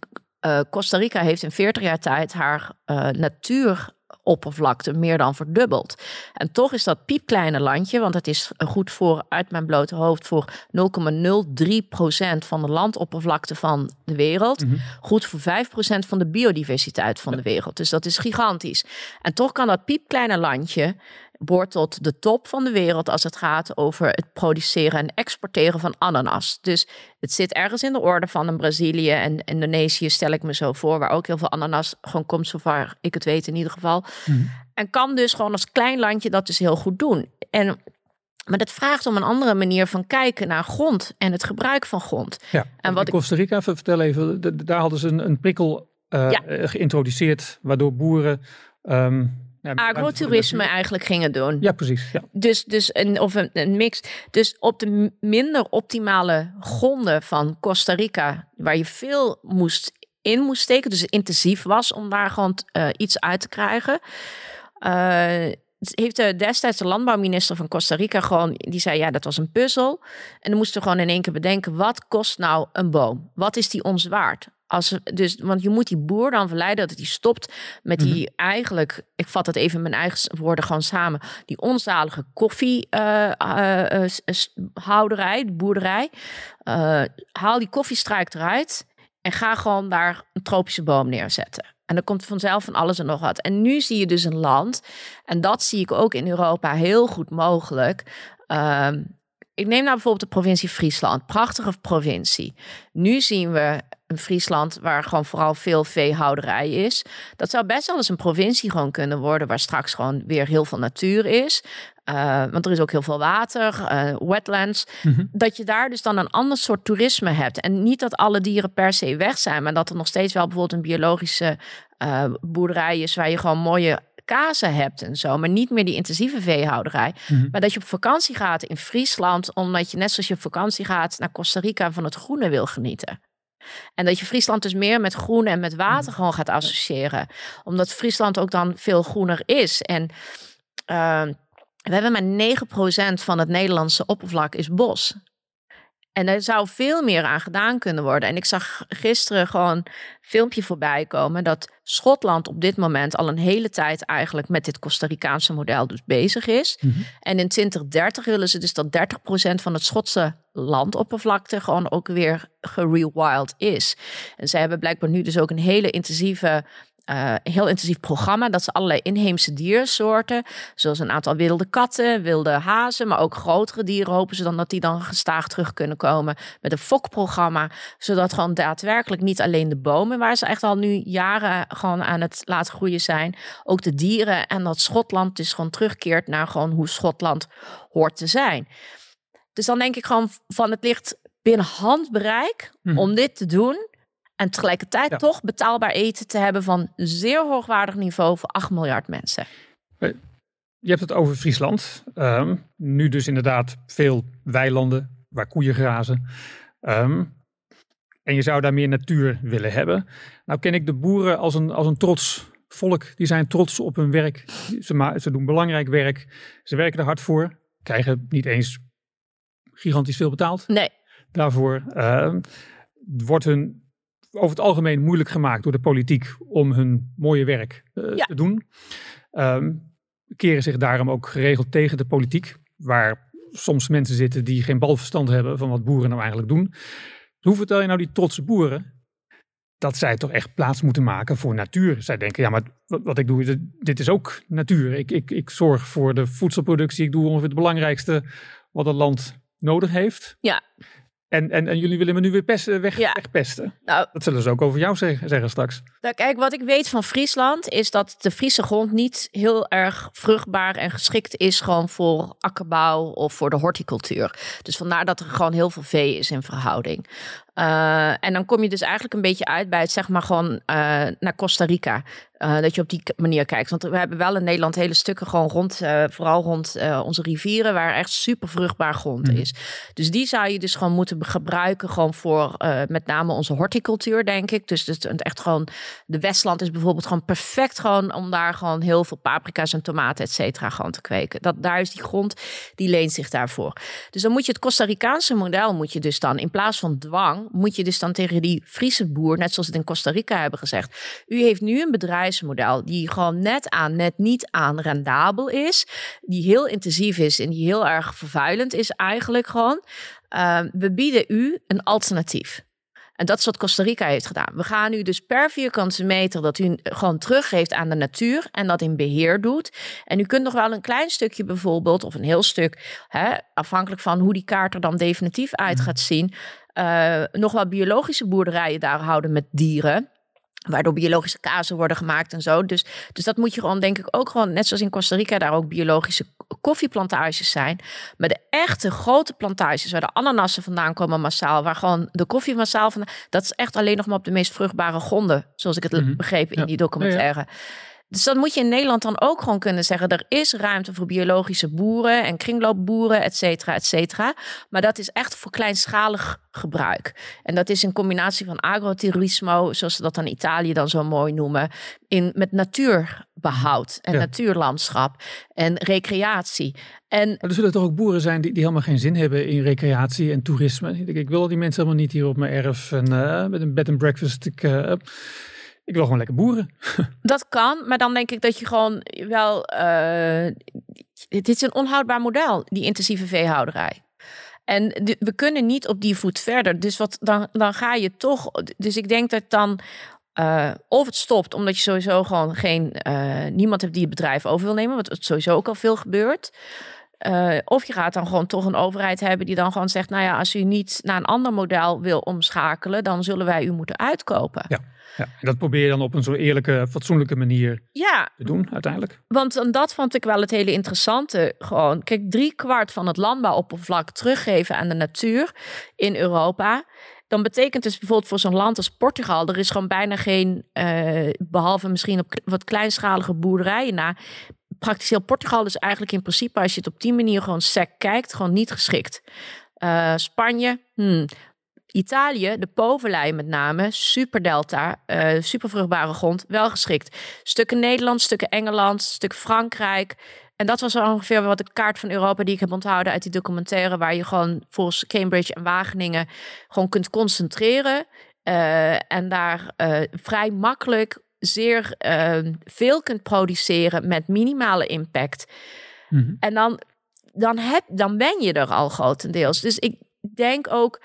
uh, Costa Rica heeft in 40 jaar tijd haar natuur oppervlakte meer dan verdubbeld. En toch is dat piepkleine landje, want het is goed voor, uit mijn blote hoofd, voor 0,03% van de landoppervlakte van de wereld. Mhm. Mm -hmm. Goed voor 5% van de biodiversiteit van de wereld. Dus dat is gigantisch. En toch kan dat piepkleine landje behoort tot de top van de wereld als het gaat over het produceren en exporteren van ananas. Dus het zit ergens in de orde van een Brazilië en Indonesië, stel ik me zo voor, waar ook heel veel ananas gewoon komt, zover ik het weet in ieder geval. Mm. En kan dus gewoon als klein landje dat dus heel goed doen. En maar dat vraagt om een andere manier van kijken naar grond en het gebruik van grond. Ja, en wat in Costa Rica, vertel even, daar hadden ze een, een prikkel uh, ja. geïntroduceerd, waardoor boeren. Um, ja, agrotourisme eigenlijk gingen doen. Ja, precies. Ja. Dus, dus een, of een, een, mix. Dus op de minder optimale gronden van Costa Rica, waar je veel moest in moest steken, dus intensief was om daar gewoon uh, iets uit te krijgen. Uh, heeft de destijds de landbouwminister van Costa Rica gewoon, die zei ja, dat was een puzzel. En dan moesten we gewoon in één keer bedenken, wat kost nou een boom? Wat is die ons waard? Als, dus, want je moet die boer dan verleiden dat hij stopt met die mm-hmm. eigenlijk, ik vat het even in mijn eigen woorden gewoon samen, die onzalige koffiehouderij, uh, uh, boerderij. Uh, haal die koffiestruik eruit en ga gewoon daar een tropische boom neerzetten. En dan komt vanzelf van alles en nog wat. En nu zie je dus een land, en dat zie ik ook in Europa heel goed mogelijk. Uh, ik neem nou bijvoorbeeld de provincie Friesland. Prachtige provincie. Nu zien we een Friesland waar gewoon vooral veel veehouderij is. Dat zou best wel eens een provincie gewoon kunnen worden waar straks gewoon weer heel veel natuur is. Uh, want er is ook heel veel water, uh, wetlands. Mhm. Dat je daar dus dan een ander soort toerisme hebt. En niet dat alle dieren per se weg zijn, maar dat er nog steeds wel bijvoorbeeld een biologische uh, boerderij is waar je gewoon mooie kazen hebt en zo, maar niet meer die intensieve veehouderij. Mhm. Maar dat je op vakantie gaat in Friesland, omdat je net zoals je op vakantie gaat naar Costa Rica van het groene wil genieten. En dat je Friesland dus meer met groen en met water gewoon gaat associëren. Omdat Friesland ook dan veel groener is. En uh, we hebben maar 9% van het Nederlandse oppervlak is bos. En er zou veel meer aan gedaan kunnen worden. En ik zag gisteren gewoon een filmpje voorbij komen dat Schotland op dit moment al een hele tijd eigenlijk met dit Costa Ricaanse model dus bezig is. Mhm. En in 2030 willen ze dus dat 30% van het Schotse landoppervlakte gewoon ook weer gerewild is. En ze hebben blijkbaar nu dus ook een hele intensieve uh, heel intensief programma. Dat ze allerlei inheemse diersoorten, zoals een aantal wilde katten, wilde hazen, maar ook grotere dieren, hopen ze dan dat die dan gestaag terug kunnen komen met een fokprogramma. Zodat gewoon daadwerkelijk niet alleen de bomen, waar ze echt al nu jaren gewoon aan het laten groeien zijn, ook de dieren en dat Schotland dus gewoon terugkeert naar gewoon hoe Schotland hoort te zijn. Dus dan denk ik gewoon van het ligt binnen handbereik mhm. om dit te doen. En tegelijkertijd toch betaalbaar eten te hebben van zeer hoogwaardig niveau voor 8 miljard mensen. Eh, je hebt het over Friesland. Ehm, nu dus inderdaad veel weilanden waar koeien grazen. Ehm, en je zou daar meer natuur willen hebben. Nou ken ik de boeren als een, als een trots volk. Die zijn trots op hun werk. Ze, ze doen belangrijk werk. Ze werken er hard voor. Krijgen niet eens gigantisch veel betaald. Nee. Daarvoor uh, wordt hun over het algemeen moeilijk gemaakt door de politiek om hun mooie werk uh, te doen. Um, keren zich daarom ook geregeld tegen de politiek, waar soms mensen zitten die geen balverstand hebben van wat boeren nou eigenlijk doen. Hoe vertel je nou die trotse boeren dat zij toch echt plaats moeten maken voor natuur? Zij denken, ja, maar wat ik doe, dit is ook natuur. Ik, ik, ik zorg voor de voedselproductie. Ik doe ongeveer het belangrijkste wat het land nodig heeft. Ja. En, en, en jullie willen me nu weer pesten, weg, wegpesten. Nou, dat zullen ze ook over jou zeggen, zeggen straks. Nou, kijk, wat ik weet van Friesland is dat de Friese grond niet heel erg vruchtbaar en geschikt is gewoon voor akkerbouw of voor de horticultuur. Dus vandaar dat er gewoon heel veel vee is in verhouding. Uh, en dan kom je dus eigenlijk een beetje uit bij het zeg maar gewoon uh, naar Costa Rica. Uh, dat je op die manier kijkt. Want we hebben wel in Nederland hele stukken gewoon rond, vooral rond onze rivieren, waar echt super vruchtbaar grond mhm. is. Dus die zou je dus gewoon moeten gebruiken, gewoon voor met name onze horticultuur, denk ik. Dus het, echt gewoon, de Westland is bijvoorbeeld gewoon perfect gewoon om daar gewoon heel veel paprika's en tomaten, et cetera, gewoon te kweken. Dat, daar is die grond, die leent zich daarvoor. Dus dan moet je het Costa Ricaanse model, moet je dus dan in plaats van dwang, moet je dus dan tegen die Friese boer, net zoals het in Costa Rica hebben gezegd. U heeft nu een bedrijfsmodel die gewoon net aan, net niet aan rendabel is. Die heel intensief is en die heel erg vervuilend is eigenlijk gewoon. Ehm, we bieden u een alternatief. En dat is wat Costa Rica heeft gedaan. We gaan nu dus per vierkante meter dat u gewoon teruggeeft aan de natuur en dat in beheer doet. En u kunt nog wel een klein stukje bijvoorbeeld, of een heel stuk, hè, afhankelijk van hoe die kaart er dan definitief uit gaat zien, uh, nog wel biologische boerderijen daar houden met dieren. Waardoor biologische kazen worden gemaakt en zo. Dus, dus dat moet je gewoon, denk ik, ook gewoon, net zoals in Costa Rica, daar ook biologische koffieplantages zijn. Maar de echte grote plantages, waar de ananassen vandaan komen massaal, waar gewoon de koffie massaal vandaan, dat is echt alleen nog maar op de meest vruchtbare gronden, zoals ik het mm begreep in die documentaire. Dus dan moet je in Nederland dan ook gewoon kunnen zeggen: er is ruimte voor biologische boeren en kringloopboeren, et cetera, et cetera. Maar dat is echt voor kleinschalig gebruik. En dat is een combinatie van agroturismo, zoals ze dat in Italië dan zo mooi noemen, in, met natuurbehoud en natuurlandschap en recreatie. En er zullen toch ook boeren zijn die, die helemaal geen zin hebben in recreatie en toerisme. Ik, ik wil die mensen helemaal niet hier op mijn erf en uh, met een bed and breakfast. Ik, uh, ik wil gewoon lekker boeren. Dat kan, maar dan denk ik dat je gewoon wel. Uh, dit is een onhoudbaar model, die intensieve veehouderij. En we kunnen niet op die voet verder. Dus wat, dan, dan ga je toch. Dus ik denk dat dan. Uh, of het stopt omdat je sowieso gewoon geen. Uh, niemand hebt die het bedrijf over wil nemen, wat sowieso ook al veel gebeurt. Uh, of je gaat dan gewoon toch een overheid hebben die dan gewoon zegt: Nou ja, als u niet naar een ander model wil omschakelen, dan zullen wij u moeten uitkopen. Ja. Ja, en dat probeer je dan op een zo eerlijke, fatsoenlijke manier ja, te doen uiteindelijk. Want dat vond ik wel het hele interessante. Gewoon, kijk, drie kwart van het landbouwoppervlak teruggeven aan de natuur in Europa. Dan betekent dus bijvoorbeeld voor zo'n land als Portugal, er is gewoon bijna geen, uh, behalve misschien op wat kleinschalige boerderijen na, praktisch heel Portugal is eigenlijk in principe, als je het op die manier gewoon sec kijkt, gewoon niet geschikt. Uh, Spanje, hmm, Italië, de Poverlei met name, superdelta, uh, supervruchtbare grond, wel geschikt. Stukken Nederland, stukken Engeland, stuk Frankrijk. En dat was ongeveer wat de kaart van Europa die ik heb onthouden uit die documentaire, waar je gewoon volgens Cambridge en Wageningen gewoon kunt concentreren. Uh, en daar uh, vrij makkelijk zeer veel kunt produceren met minimale impact. Mm -hmm. En dan, dan, heb, dan ben je er al grotendeels. Dus ik denk ook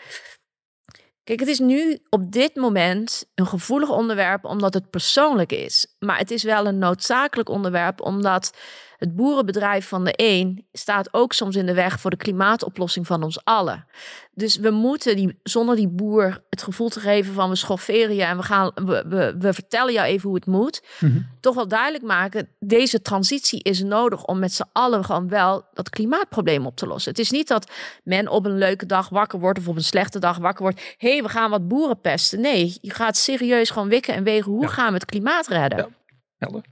Kijk, het is nu op dit moment een gevoelig onderwerp omdat het persoonlijk is. Maar het is wel een noodzakelijk onderwerp omdat het boerenbedrijf van de een staat ook soms in de weg voor de klimaatoplossing van ons allen. Dus we moeten die, zonder die boer het gevoel te geven van we schofferen je en we, gaan, we, we, we vertellen jou even hoe het moet. Mhm. Toch wel duidelijk maken, deze transitie is nodig om met z'n allen gewoon wel dat klimaatprobleem op te lossen. Het is niet dat men op een leuke dag wakker wordt of op een slechte dag wakker wordt. Hé, hey, we gaan wat boeren pesten. Nee, je gaat serieus gewoon wikken en wegen hoe gaan we het klimaat redden. Ja, helder.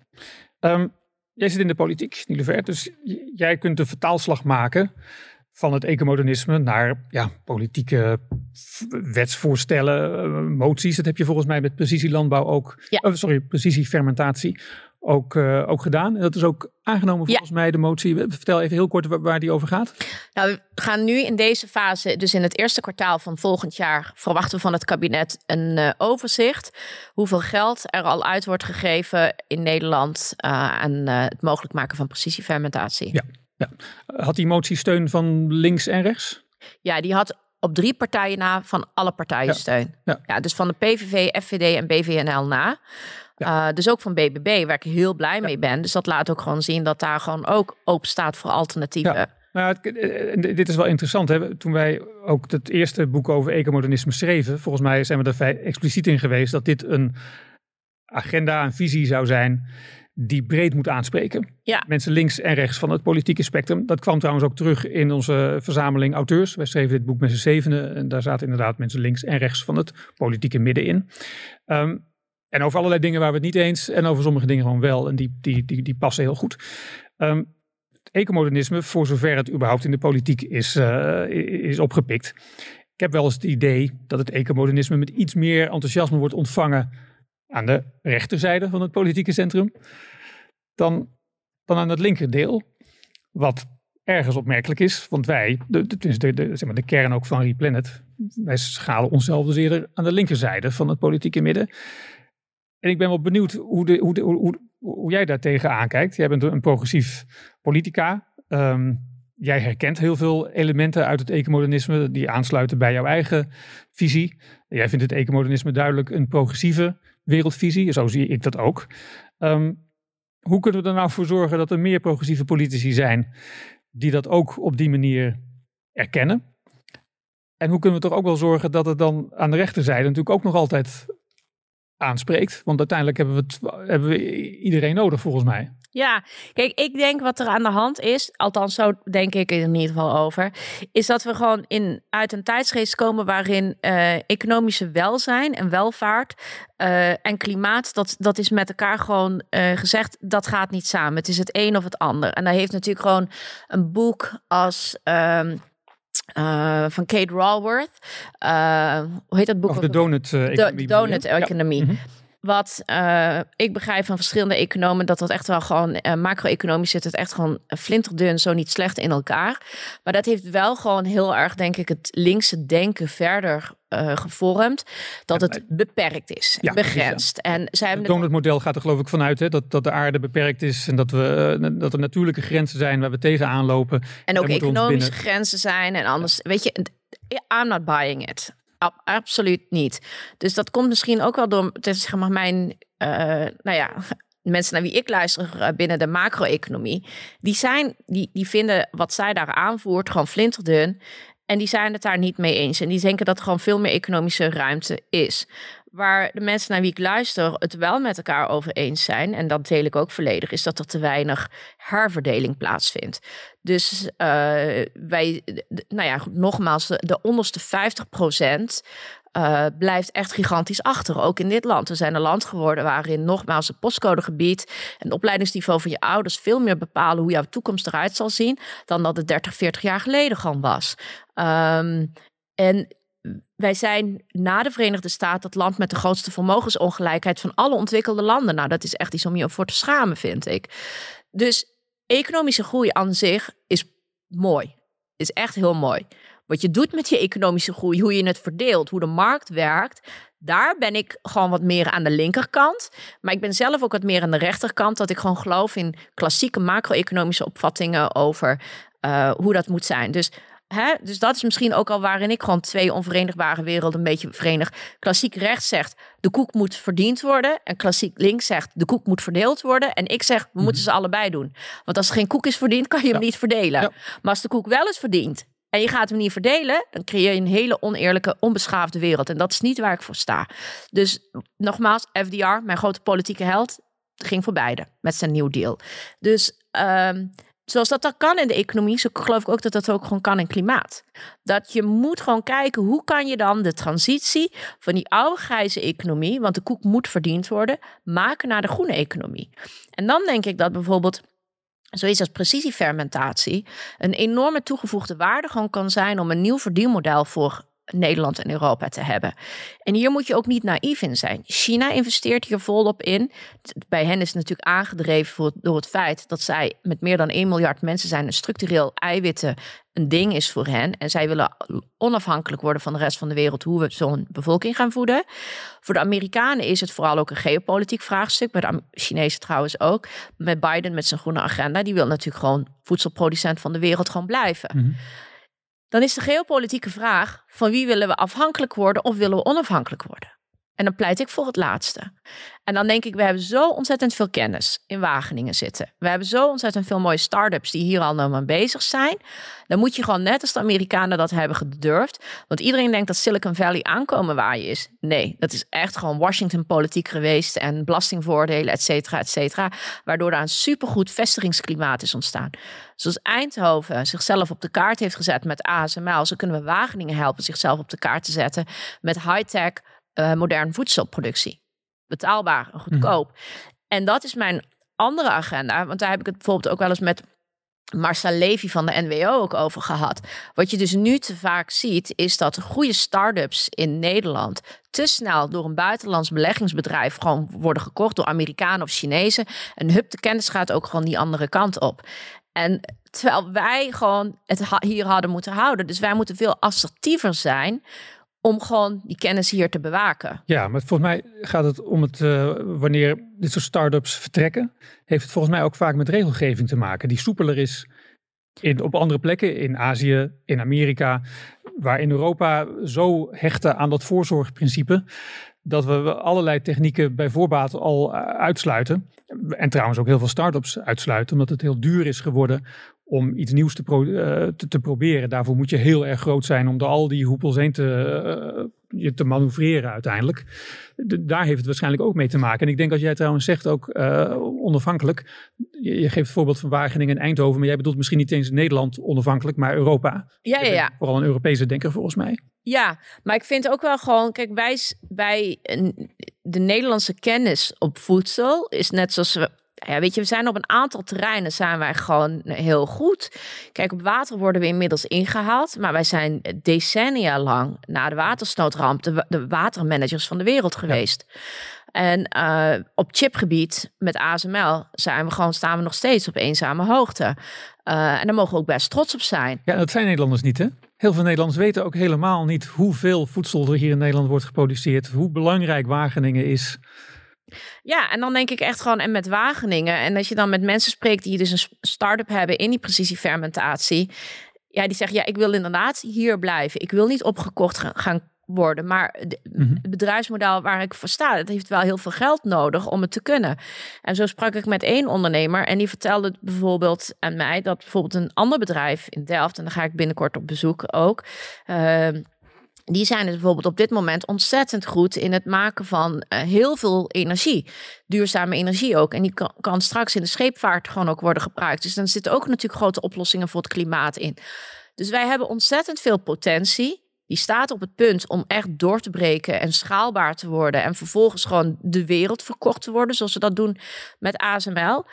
Um, Jij zit in de politiek, Nilever, dus jij kunt de vertaalslag maken van het ecomodernisme naar ja, politieke wetsvoorstellen, eh, moties. Dat heb je volgens mij met precisielandbouw ook, ja. oh, sorry, precisiefermentatie ook, uh, ook gedaan. En dat is ook aangenomen volgens mij, de motie. Vertel even heel kort waar, die over gaat. Nou, we gaan nu in deze fase, dus in het eerste kwartaal van volgend jaar, verwachten we van het kabinet een uh, overzicht. Hoeveel geld er al uit wordt gegeven in Nederland uh, aan het mogelijk maken van precisiefermentatie. Ja, ja. Had die motie steun van links en rechts? Ja, die had op drie partijen na van alle partijen steun. Ja. ja. dus van de PVV, FVD en BVNL na. Uh, dus ook van BBB, waar ik heel blij mee ben. Dus dat laat ook gewoon zien dat daar gewoon ook open staat voor alternatieven. Ja. Nou, eh, eh, dit is wel interessant. Hè? Toen wij ook het eerste boek over ecomodernisme schreven, volgens mij zijn we er expliciet in geweest dat dit een agenda, een visie zou zijn die breed moet aanspreken. Ja. Mensen links en rechts van het politieke spectrum. Dat kwam trouwens ook terug in onze verzameling auteurs. Wij schreven dit boek met z'n zevenen en daar zaten inderdaad mensen links en rechts van het politieke midden in. Um, en over allerlei dingen waar we het niet eens en over sommige dingen gewoon wel. En die, die, die, die passen heel goed. Um, ecomodernisme, voor zover het überhaupt in de politiek is, uh, is opgepikt. Ik heb wel eens het idee dat het ecomodernisme met iets meer enthousiasme wordt ontvangen aan de rechterzijde van het politieke centrum dan, dan aan het linkerdeel. Wat ergens opmerkelijk is, want wij, de, de, de, de, zeg maar de kern ook van Replanet, wij schalen onszelf dus eerder aan de linkerzijde van het politieke midden. En ik ben wel benieuwd hoe, hoe, hoe, hoe jij daar tegenaan kijkt. Jij bent een progressief politica. Um, jij herkent heel veel elementen uit het ecomodernisme die aansluiten bij jouw eigen visie. Jij vindt het ecomodernisme duidelijk een progressieve wereldvisie. Zo zie ik dat ook. Um, hoe kunnen we er nou voor zorgen dat er meer progressieve politici zijn die dat ook op die manier erkennen? En hoe kunnen we toch ook wel zorgen dat het dan aan de rechterzijde natuurlijk ook nog altijd aanspreekt. Want uiteindelijk hebben we, hebben we iedereen nodig volgens mij. Ja, kijk, ik denk wat er aan de hand is, althans zo denk ik in ieder geval over, is dat we gewoon in, uit een tijdsgeest komen waarin uh, economische welzijn en welvaart uh, en klimaat, dat, dat is met elkaar gewoon uh, gezegd, dat gaat niet samen. Het is het een of het ander. En daar heeft natuurlijk gewoon een boek als um, uh, van Kate Raworth. Uh, hoe heet dat boek? Over de donut-economie. Uh, de donut-economie. Ja. Mhm. Wat uh, ik begrijp van verschillende economen, dat dat echt wel gewoon uh, macro-economisch zit, het echt gewoon flinterdun, zo niet slecht in elkaar. Maar dat heeft wel gewoon heel erg, denk ik, het linkse denken verder uh, gevormd. Dat het beperkt is, ja, begrensd. Ja. En zij hebben het donutmodel gaat er geloof ik vanuit hè, dat, dat de aarde beperkt is en dat, we, dat er natuurlijke grenzen zijn waar we tegenaan lopen. En ook economische grenzen zijn en anders. Weet je, I'm not buying it absoluut niet. Dus dat komt misschien ook wel door zeg maar, mijn, uh, nou ja, mensen naar wie ik luister eh, binnen de macro-economie, die, zijn, die, die vinden wat zij daar aanvoert gewoon flinterdun. En die zijn het daar niet mee eens. En die denken dat er gewoon veel meer economische ruimte is. Waar de mensen naar wie ik luister het wel met elkaar over eens zijn, en dat deel ik ook volledig, is dat er te weinig herverdeling plaatsvindt. Dus uh, wij, nou ja, nogmaals, de, de onderste 50 procent uh, blijft echt gigantisch achter, ook in dit land. We zijn een land geworden waarin nogmaals het postcodegebied en het opleidingsniveau van je ouders veel meer bepalen hoe jouw toekomst eruit zal zien dan dat het 30, 40 jaar geleden gewoon was. Um, en wij zijn na de Verenigde Staten het land met de grootste vermogensongelijkheid van alle ontwikkelde landen. Nou, dat is echt iets om je voor te schamen, vind ik. Dus economische groei aan zich is mooi. Is echt heel mooi. Wat je doet met je economische groei, hoe je het verdeelt, hoe de markt werkt, daar ben ik gewoon wat meer aan de linkerkant. Maar ik ben zelf ook wat meer aan de rechterkant, dat ik gewoon geloof in klassieke macro-economische opvattingen over uh, hoe dat moet zijn. Dus Hè? Dus dat is misschien ook al waarin ik gewoon twee onverenigbare werelden een beetje verenig. Klassiek rechts zegt de koek moet verdiend worden. En klassiek links zegt de koek moet verdeeld worden. En ik zeg we moeten mhm. ze allebei doen. Want als er geen koek is verdiend, kan je hem niet verdelen. Maar als de koek wel is verdiend en je gaat hem niet verdelen, dan creëer je een hele oneerlijke, onbeschaafde wereld. En dat is niet waar ik voor sta. Dus nogmaals, FDR, mijn grote politieke held, ging voor beide met zijn nieuw deal. Dus uh, zoals dat dan kan in de economie, zo geloof ik ook dat dat ook gewoon kan in klimaat. Dat je moet gewoon kijken hoe kan je dan de transitie van die oude grijze economie, want de koek moet verdiend worden, maken naar de groene economie. En dan denk ik dat bijvoorbeeld zoiets als precisiefermentatie een enorme toegevoegde waarde gewoon kan zijn om een nieuw verdienmodel voor Nederland en Europa te hebben. En hier moet je ook niet naïef in zijn. China investeert hier volop in. Bij hen is het natuurlijk aangedreven door het feit dat zij met meer dan 1 miljard mensen zijn, een structureel eiwitten een ding is voor hen. En zij willen onafhankelijk worden van de rest van de wereld hoe we zo'n bevolking gaan voeden. Voor de Amerikanen is het vooral ook een geopolitiek vraagstuk. Bij de Chinezen trouwens ook. Met Biden met zijn groene agenda. Die wil natuurlijk gewoon voedselproducent van de wereld gewoon blijven. Mhm. Dan is de geopolitieke vraag: van wie willen we afhankelijk worden of willen we onafhankelijk worden? En dan pleit ik voor het laatste. En dan denk ik, we hebben zo ontzettend veel kennis in Wageningen zitten. We hebben zo ontzettend veel mooie start-ups die hier al nou mee bezig zijn. Dan moet je gewoon net als de Amerikanen dat hebben gedurfd. Want iedereen denkt dat Silicon Valley aankomen waar je is. Nee, dat is echt gewoon Washington politiek geweest en belastingvoordelen, et cetera, et cetera. Waardoor daar een supergoed vestigingsklimaat is ontstaan. Zoals Eindhoven zichzelf op de kaart heeft gezet met ASML. Zo kunnen we Wageningen helpen zichzelf op de kaart te zetten met high-tech uh, moderne voedselproductie. Betaalbaar en goedkoop. En dat is mijn andere agenda. Want daar heb ik het bijvoorbeeld ook wel eens met Marcel Levy van de NWO ook over gehad. Wat je dus nu te vaak ziet, is dat goede start-ups in Nederland te snel door een buitenlands beleggingsbedrijf gewoon worden gekocht door Amerikanen of Chinezen. En hup, de kennis gaat ook gewoon die andere kant op. En terwijl wij gewoon het hier hadden moeten houden. Dus wij moeten veel assertiever zijn om gewoon die kennis hier te bewaken. Ja, maar volgens mij gaat het om het, uh, wanneer dit soort start-ups vertrekken, heeft het volgens mij ook vaak met regelgeving te maken, die soepeler is in, op andere plekken, in Azië, in Amerika, waar in Europa zo hechten aan dat voorzorgprincipe, dat we allerlei technieken bij voorbaat al eh, uitsluiten. En trouwens ook heel veel start-ups uitsluiten, omdat het heel duur is geworden om iets nieuws te, uh, te, te, proberen. Daarvoor moet je heel erg groot zijn om door al die hoepels heen te, uh, je te manoeuvreren uiteindelijk. daar heeft het waarschijnlijk ook mee te maken. En ik denk als jij trouwens zegt ook uh, onafhankelijk. Je, je, geeft het voorbeeld van Wageningen en Eindhoven. Maar jij bedoelt misschien niet eens Nederland onafhankelijk, maar Europa. Ja, ja, ja. Vooral een Europese denker volgens mij. Ja, maar ik vind ook wel gewoon, kijk, wij, wij de Nederlandse kennis op voedsel is net zoals we ja, weet je, we zijn op een aantal terreinen zijn wij gewoon heel goed. Kijk, op water worden we inmiddels ingehaald, maar wij zijn decennia lang na de watersnoodramp de, de watermanagers van de wereld geweest. En uh, op chipgebied met ASML zijn we gewoon, staan we nog steeds op eenzame hoogte. Uh, en daar mogen we ook best trots op zijn. Ja, dat zijn Nederlanders niet, hè? Heel veel Nederlanders weten ook helemaal niet hoeveel voedsel er hier in Nederland wordt geproduceerd. Hoe belangrijk Wageningen is. Ja, en dan denk ik echt gewoon, en met Wageningen. En als je dan met mensen spreekt die dus een start-up hebben in die precisiefermentatie. Ja, die zeggen, ja, ik wil inderdaad hier blijven. Ik wil niet opgekocht gaan worden. Maar mhm. het bedrijfsmodel waar ik voor sta, het heeft wel heel veel geld nodig om het te kunnen. En zo sprak ik met één ondernemer en die vertelde bijvoorbeeld aan mij dat bijvoorbeeld een ander bedrijf in Delft, en dan ga ik binnenkort op bezoek ook. Ehm, die zijn dus bijvoorbeeld op dit moment ontzettend goed in het maken van eh, heel veel energie. Duurzame energie ook. En die kan, kan, straks in de scheepvaart gewoon ook worden gebruikt. Dus dan zitten ook natuurlijk grote oplossingen voor het klimaat in. Dus wij hebben ontzettend veel potentie. Die staat op het punt om echt door te breken en schaalbaar te worden. En vervolgens gewoon de wereld verkocht te worden, zoals we dat doen met ASML.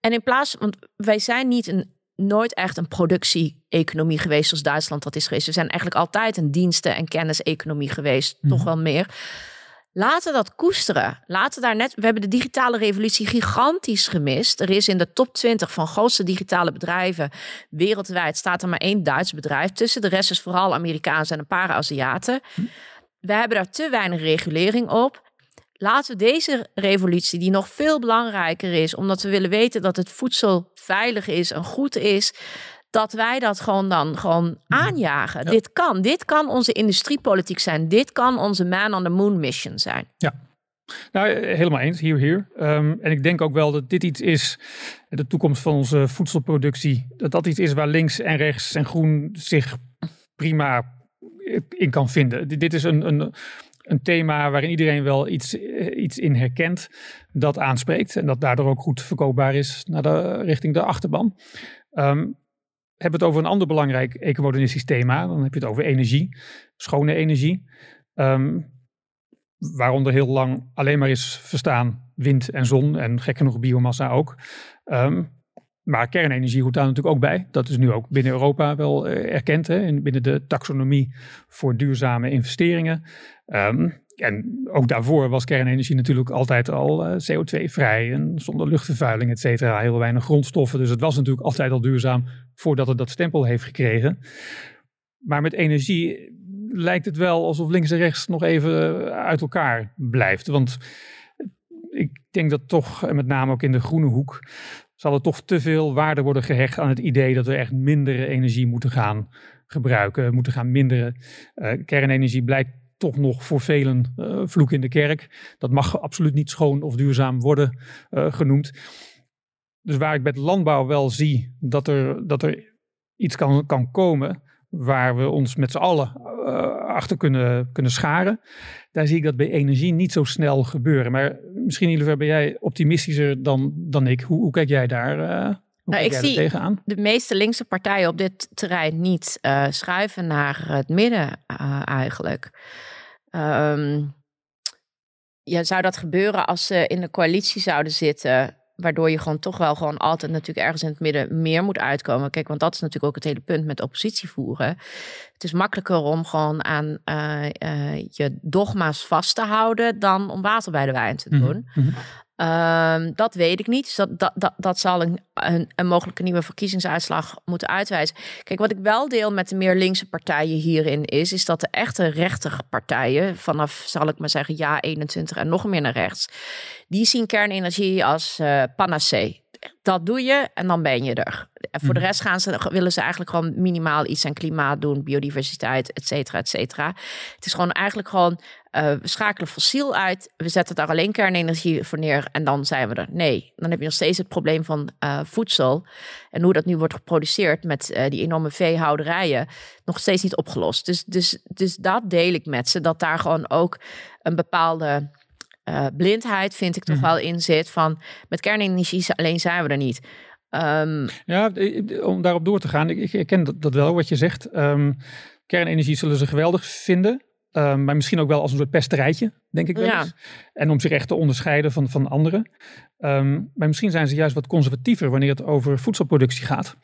En in plaats, want wij zijn niet een nooit echt een productie-economie geweest zoals Duitsland dat is geweest. We zijn eigenlijk altijd een diensten- en kenniseconomie geweest, toch mhm. wel meer. Laten we dat koesteren. Laten daar net. We hebben de digitale revolutie gigantisch gemist. Er is in de top 20 van grootste digitale bedrijven wereldwijd staat er maar één Duits bedrijf tussen. De rest is vooral Amerikaans en een paar Aziaten. Mhm. We hebben daar te weinig regulering op. Laten we deze revolutie, die nog veel belangrijker is, omdat we willen weten dat het voedsel veilig is en goed is, dat wij dat gewoon dan gewoon mhm. aanjagen. Dit kan. Dit kan onze industriepolitiek zijn. Dit kan onze man on the moon mission zijn. Ja. Nou, helemaal eens, hier, hier. Ehm, en ik denk ook wel dat dit iets is, de toekomst van onze voedselproductie, dat dat iets is waar links en rechts en groen zich prima in kan vinden. Dit is een, een, een thema waarin iedereen wel iets, eh, iets in herkent, dat aanspreekt en dat daardoor ook goed verkoopbaar is naar de, richting de achterban. Um, hebben het over een ander belangrijk ecomodernistisch thema, dan heb je het over energie, schone energie. Um, waaronder heel lang alleen maar is verstaan wind en zon en gek genoeg biomassa ook. Um, maar kernenergie hoort daar natuurlijk ook bij. Dat is nu ook binnen Europa wel uh, erkend. Hè, binnen de taxonomie voor duurzame investeringen. Um, en ook daarvoor was kernenergie natuurlijk altijd al eh, CO2-vrij en zonder luchtvervuiling, et cetera. Heel weinig grondstoffen. Dus het was natuurlijk altijd al duurzaam voordat het dat stempel heeft gekregen. Maar met energie lijkt het wel alsof links en rechts nog even uit elkaar blijft. Want ik denk dat toch, met name ook in de groene hoek, zal er toch te veel waarde worden gehecht aan het idee dat we echt mindere energie moeten gaan gebruiken, moeten gaan minderen. Uh, kernenergie blijkt toch nog voor velen uh, vloek in de kerk. Dat mag absoluut niet schoon of duurzaam worden uh, genoemd. Dus waar ik met landbouw wel zie dat er, dat er iets kan, kan komen waar we ons met z'n allen achter kunnen, kunnen scharen. Daar zie ik dat bij energie niet zo snel gebeuren. Maar misschien, Ilver, ben jij optimistischer dan, dan ik. Hoe, hoe kijk jij daar uh, hoe nou, ik zie tegenaan? de meeste linkse partijen op dit terrein niet uh, schuiven naar het midden eigenlijk. Um, ja, zou dat gebeuren als ze in de coalitie zouden zitten Waardoor je gewoon toch wel gewoon altijd natuurlijk ergens in het midden meer moet uitkomen. Kijk, want dat is natuurlijk ook het hele punt met oppositie voeren. Het is makkelijker om gewoon aan uh, uh, je dogma's vast te houden dan om water bij de wijn te mhm, doen. Mm -hmm. Dat weet ik niet. Dus dat, dat, dat, dat zal een, een, een, mogelijke nieuwe verkiezingsuitslag moeten uitwijzen. Kijk, wat ik wel deel met de meer linkse partijen hierin is, is dat de echte rechtige partijen, vanaf zal ik maar zeggen ja 21 en nog meer naar rechts, die zien kernenergie als uh, panacee. Dat doe je en dan ben je er. En voor de mhm. rest gaan ze, willen ze eigenlijk gewoon minimaal iets aan klimaat doen, biodiversiteit, et cetera, et cetera. Het is gewoon eigenlijk gewoon, uh, we schakelen fossiel uit, we zetten daar alleen kernenergie voor neer en dan zijn we er. Nee, dan heb je nog steeds het probleem van uh, voedsel en hoe dat nu wordt geproduceerd met uh, die enorme veehouderijen, nog steeds niet opgelost. Dus, dus, dus dat deel ik met ze, dat daar gewoon ook een bepaalde blindheid vind ik toch mhm. wel in zit van met kernenergie alleen zijn we er niet. Um, ja, om daarop door te gaan, ik, ik herken dat, dat, wel wat je zegt. Um, kernenergie zullen ze geweldig vinden. Um, maar misschien ook wel als een soort pesterijtje, denk ik wel ja. eens. En om zich echt te onderscheiden van, van anderen. maar misschien zijn ze juist wat conservatiever wanneer het over voedselproductie gaat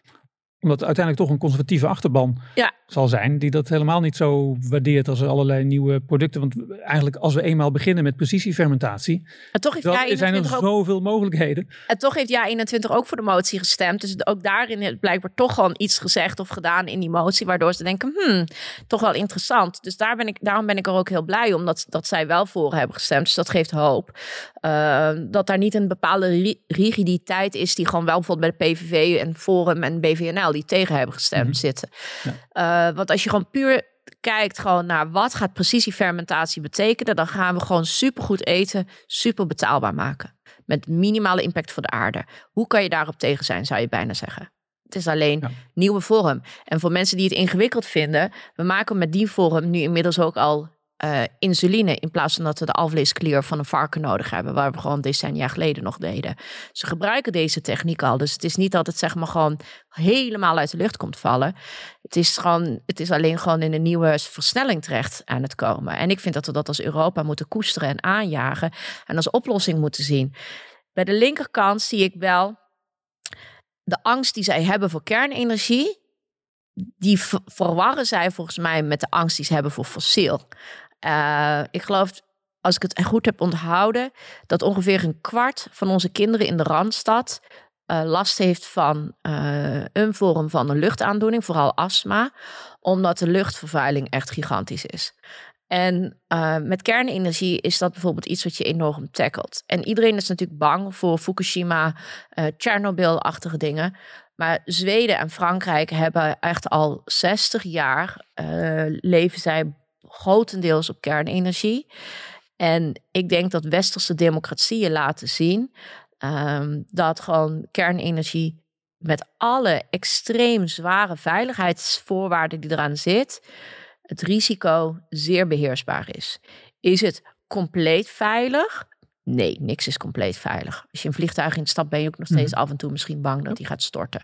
omdat het uiteindelijk toch een conservatieve achterban ja. zal zijn. Die dat helemaal niet zo waardeert als er allerlei nieuwe producten. Want eigenlijk als we eenmaal beginnen met precisiefermentatie. En toch heeft ja zijn er zoveel mogelijkheden. En toch heeft Ja21 ook voor de motie gestemd. Dus ook daarin heeft blijkbaar toch gewoon iets gezegd of gedaan in die motie. Waardoor ze denken, hmm, toch wel interessant. Dus daar ben ik, daarom ben ik er ook heel blij om dat, dat zij wel voor hebben gestemd. Dus dat geeft hoop. Uh, dat daar niet een bepaalde rigiditeit is die gewoon wel bijvoorbeeld bij de PVV en Forum en BVNL die tegen hebben gestemd mhm. zitten. Ja. Uh, want als je gewoon puur kijkt gewoon naar wat gaat precisiefermentatie betekenen, dan gaan we gewoon supergoed eten, super betaalbaar maken. Met minimale impact voor de aarde. Hoe kan je daarop tegen zijn, zou je bijna zeggen. Het is alleen nieuwe vorm. En voor mensen die het ingewikkeld vinden, we maken met die vorm nu inmiddels ook al uh, insuline in plaats van dat we de alvleesklier van een varken nodig hebben, waar we gewoon decennia geleden nog deden. Ze gebruiken deze techniek al, dus het is niet dat het zeg maar gewoon helemaal uit de lucht komt vallen. Het is gewoon, het is alleen gewoon in een nieuwe versnelling terecht aan het komen. En ik vind dat we dat als Europa moeten koesteren en aanjagen en als oplossing moeten zien. Bij de linkerkant zie ik wel de angst die zij hebben voor kernenergie, die verwarren zij volgens mij met de angst die ze hebben voor fossiel. Uh, ik geloof, als ik het goed heb onthouden, dat ongeveer een kwart van onze kinderen in de Randstad uh, last heeft van uh, een vorm van een luchtaandoening, vooral astma, omdat de luchtvervuiling echt gigantisch is. En met kernenergie is dat bijvoorbeeld iets wat je enorm tackelt. En iedereen is natuurlijk bang voor Fukushima, Chernobyl-achtige dingen. Maar Zweden en Frankrijk hebben echt al 60 jaar uh, leven zij grotendeels op kernenergie. En ik denk dat westerse democratieën laten zien um, dat gewoon kernenergie met alle extreem zware veiligheidsvoorwaarden die eraan zit, het risico zeer beheersbaar is. Is het compleet veilig? Nee, niks is compleet veilig. Als je een vliegtuig instapt, ben je ook nog steeds mhm. af en toe misschien bang dat die gaat storten.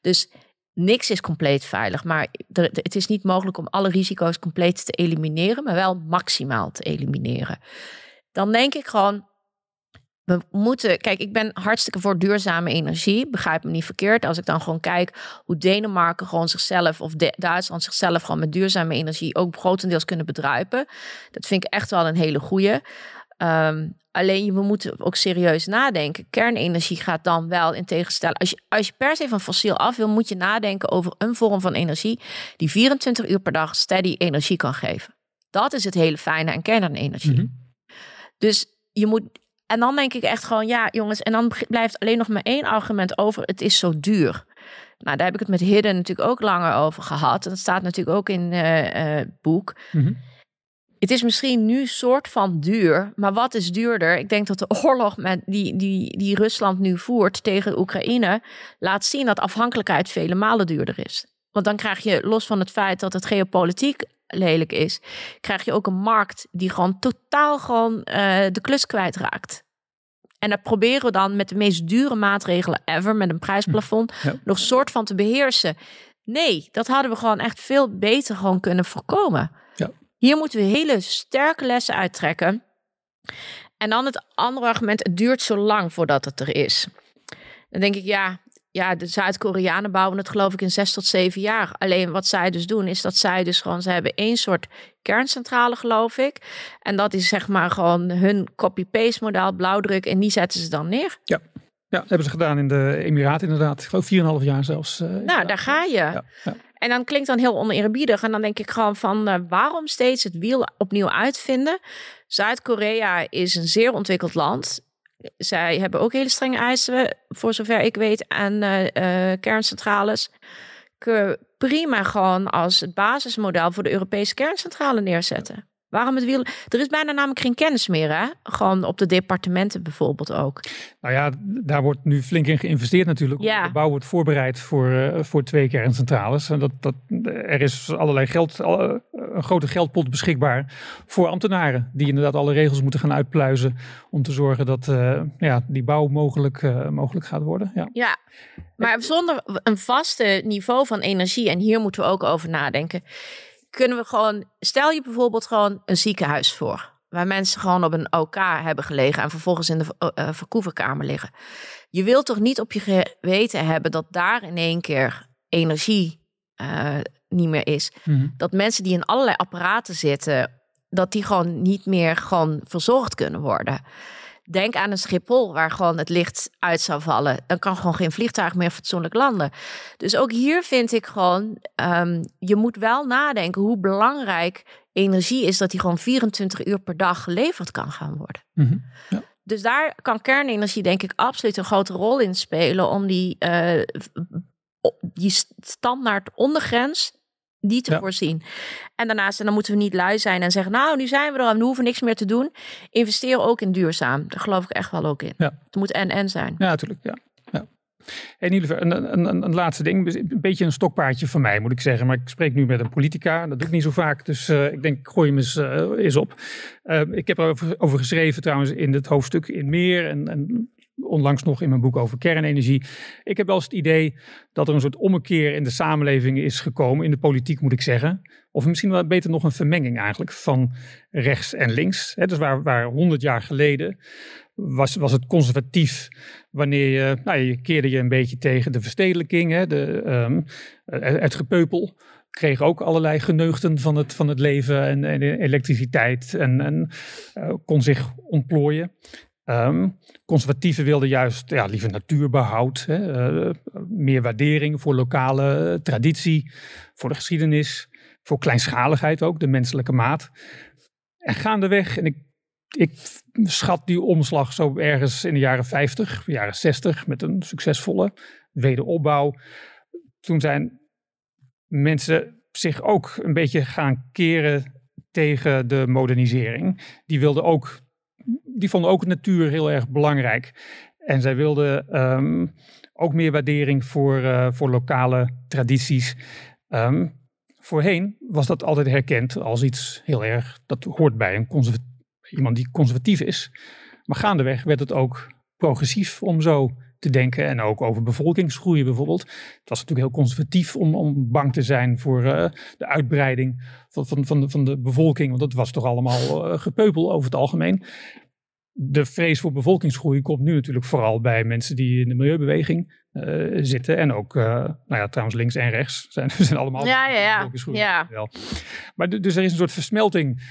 Dus niks is compleet veilig. Maar het is niet mogelijk om alle risico's compleet te elimineren, maar wel maximaal te elimineren. Dan denk ik gewoon, we moeten, kijk, ik ben hartstikke voor duurzame energie. Begrijp me niet verkeerd. Als ik dan gewoon kijk hoe Denemarken gewoon zichzelf of Duitsland zichzelf gewoon met duurzame energie ook grotendeels kunnen bedruipen. Dat vind ik echt wel een hele goede. Ehm, alleen we moeten ook serieus nadenken. Kernenergie gaat dan wel in tegenstelling. Als je, als je per se van fossiel af wil, moet je nadenken over een vorm van energie die 24 uur per dag steady energie kan geven. Dat is het hele fijne aan kernenergie. Mhm. Dus je moet. En dan denk ik echt gewoon, ja, jongens, en dan blijft alleen nog maar één argument over: het is zo duur. Nou, daar heb ik het met Hidden natuurlijk ook langer over gehad. En dat staat natuurlijk ook in uh, het boek. Mm het is misschien nu soort van duur, maar wat is duurder? Ik denk dat de oorlog met die, die, die Rusland nu voert tegen Oekraïne laat zien dat afhankelijkheid vele malen duurder is. Want dan krijg je, los van het feit dat het geopolitiek lelijk is, krijg je ook een markt die gewoon totaal gewoon uh, de klus kwijtraakt. En dat proberen we dan met de meest dure maatregelen ever, met een prijsplafond, ja. nog soort van te beheersen. Nee, dat hadden we gewoon echt veel beter gewoon kunnen voorkomen. Hier moeten we hele sterke lessen uittrekken. En dan het andere argument, het duurt zo lang voordat het er is. Dan denk ik, ja, ja de Zuid-Koreanen bouwen het geloof ik in zes tot zeven jaar. Alleen wat zij dus doen, is dat zij dus gewoon, ze hebben één soort kerncentrale geloof ik. En dat is zeg maar gewoon hun copy-paste model, blauwdruk. En die zetten ze dan neer. Ja. Ja, hebben ze gedaan in de Emiraten inderdaad. Ik geloof 4,5 jaar zelfs. Uh, nou, daar ga je. Ja, ja. En dan klinkt dan heel oneerbiedig. En dan denk ik gewoon van uh, waarom steeds het wiel opnieuw uitvinden? Zuid-Korea is een zeer ontwikkeld land. Zij hebben ook hele strenge eisen, voor zover ik weet, aan uh, uh, kerncentrales. Prima gewoon als het basismodel voor de Europese kerncentrale neerzetten. Waarom het wiel? Er is bijna namelijk geen kennis meer, hè? Gewoon op de departementen bijvoorbeeld ook. Nou ja, daar wordt nu flink in geïnvesteerd natuurlijk. Ja. De bouw wordt voorbereid voor, uh, voor twee kerncentrales. En dat, dat, er is allerlei geld, uh, een grote geldpot beschikbaar voor ambtenaren. Die inderdaad alle regels moeten gaan uitpluizen. Om te zorgen dat uh, ja, die bouw mogelijk, mogelijk gaat worden. Ja. ja, maar zonder een vaste niveau van energie. En hier moeten we ook over nadenken kunnen we gewoon, stel je bijvoorbeeld gewoon een ziekenhuis voor. Waar mensen gewoon op een OK hebben gelegen en vervolgens in de uh, verkoeverkamer liggen. Je wilt toch niet op je geweten hebben dat daar in één keer energie uh, niet meer is. Mhm. Dat mensen die in allerlei apparaten zitten, dat die gewoon niet meer gewoon verzorgd kunnen worden. Denk aan een Schiphol waar gewoon het licht uit zou vallen. Dan kan gewoon geen vliegtuig meer fatsoenlijk landen. Dus ook hier vind ik gewoon, um, je moet wel nadenken hoe belangrijk energie is dat die gewoon 24 uur per dag geleverd kan gaan worden. Mhm, ja. Dus daar kan kernenergie denk ik absoluut een grote rol in spelen om die, uh, die standaard ondergrens die te voorzien. En daarnaast, en dan moeten we niet lui zijn en zeggen, nou, nu zijn we er, we hoeven niks meer te doen. Investeren ook in duurzaam. Daar geloof ik echt wel ook in. Ja. Het moet en-en zijn. Ja, natuurlijk. Ja. ja. En in een, een, een, een, laatste ding, een beetje een stokpaardje van mij moet ik zeggen. Maar ik spreek nu met een politica, dat doe ik niet zo vaak. Dus uh, ik denk, ik gooi hem eens, uh, eens op. Uh, ik heb erover over geschreven trouwens in het hoofdstuk in meer. En, en onlangs nog in mijn boek over kernenergie. Ik heb wel eens het idee dat er een soort ommekeer in de samenleving is gekomen, in de politiek moet ik zeggen. Of misschien wel beter nog een vermenging eigenlijk van rechts en links. dus waar, waar 100 jaar geleden was, was het conservatief wanneer je, nou, je keerde je een beetje tegen de verstedelijking, de, um, het gepeupel kreeg ook allerlei geneugten van het, van het leven en, en elektriciteit en, en uh, kon zich ontplooien. Um, conservatieven wilden juist ja, liever natuurbehoud, hè, uh, meer waardering voor lokale traditie, voor de geschiedenis, voor kleinschaligheid ook, de menselijke maat. En gaandeweg, en ik, ik schat die omslag zo ergens in de jaren 50, jaren 60, met een succesvolle wederopbouw. Toen zijn mensen zich ook een beetje gaan keren tegen de modernisering. Die wilden ook die vonden ook natuur heel erg belangrijk. En zij wilden um, ook meer waardering voor, uh, voor lokale tradities. Um, voorheen was dat altijd herkend als iets heel erg, dat hoort bij een iemand die conservatief is. Maar gaandeweg werd het ook progressief om zo te denken. En ook over bevolkingsgroei bijvoorbeeld. Het was natuurlijk heel conservatief om, om bang te zijn voor uh, de uitbreiding van, van, van, de, van de bevolking. Want dat was toch allemaal uh, gepeupel over het algemeen de vrees voor bevolkingsgroei komt nu natuurlijk vooral bij mensen die in de milieubeweging uh, zitten. En ook, uh, nou ja, trouwens links en rechts zijn, zijn allemaal ja, ja, ja. ja. Wel. Maar dus er is een soort versmelting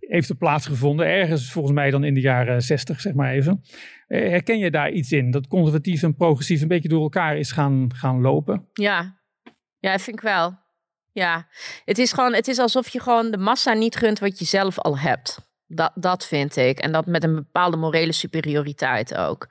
heeft er plaatsgevonden. Ergens volgens mij dan in de jaren zestig, zeg maar even. Uh, herken je daar iets in? Dat conservatief en progressief een beetje door elkaar is gaan, gaan lopen? Ja. ja, vind ik wel. Ja, het is gewoon, het is alsof je gewoon de massa niet gunt wat je zelf al hebt. Dat, dat vind ik. En dat met een bepaalde morele superioriteit ook.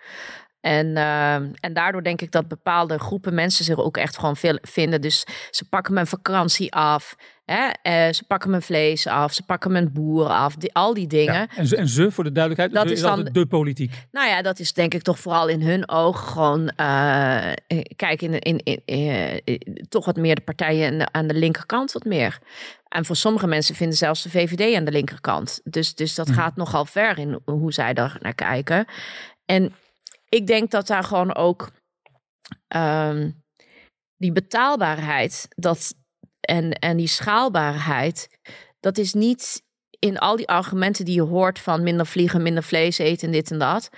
En, uh, en daardoor denk ik dat bepaalde groepen mensen zich ook echt gewoon veel vinden. Dus ze pakken mijn vakantie af. Hè? Uh, ze pakken mijn vlees af. Ze pakken mijn boer af. Die, al die dingen. Ja, en, ze, en ze, voor de duidelijkheid, dat is, dan de politiek. Nou ja, dat is denk ik toch vooral in hun oog gewoon. Uh, kijk, in, in, in, in, toch wat meer de partijen aan de linkerkant wat meer. En voor sommige mensen vinden zelfs de VVD aan de linkerkant. Dus, dus dat hm. gaat nogal ver in hoe zij daar naar kijken. En ik denk dat daar gewoon ook um, die betaalbaarheid dat, en, en die schaalbaarheid, dat is niet in al die argumenten die je hoort van minder vliegen, minder vlees eten en dit en dat.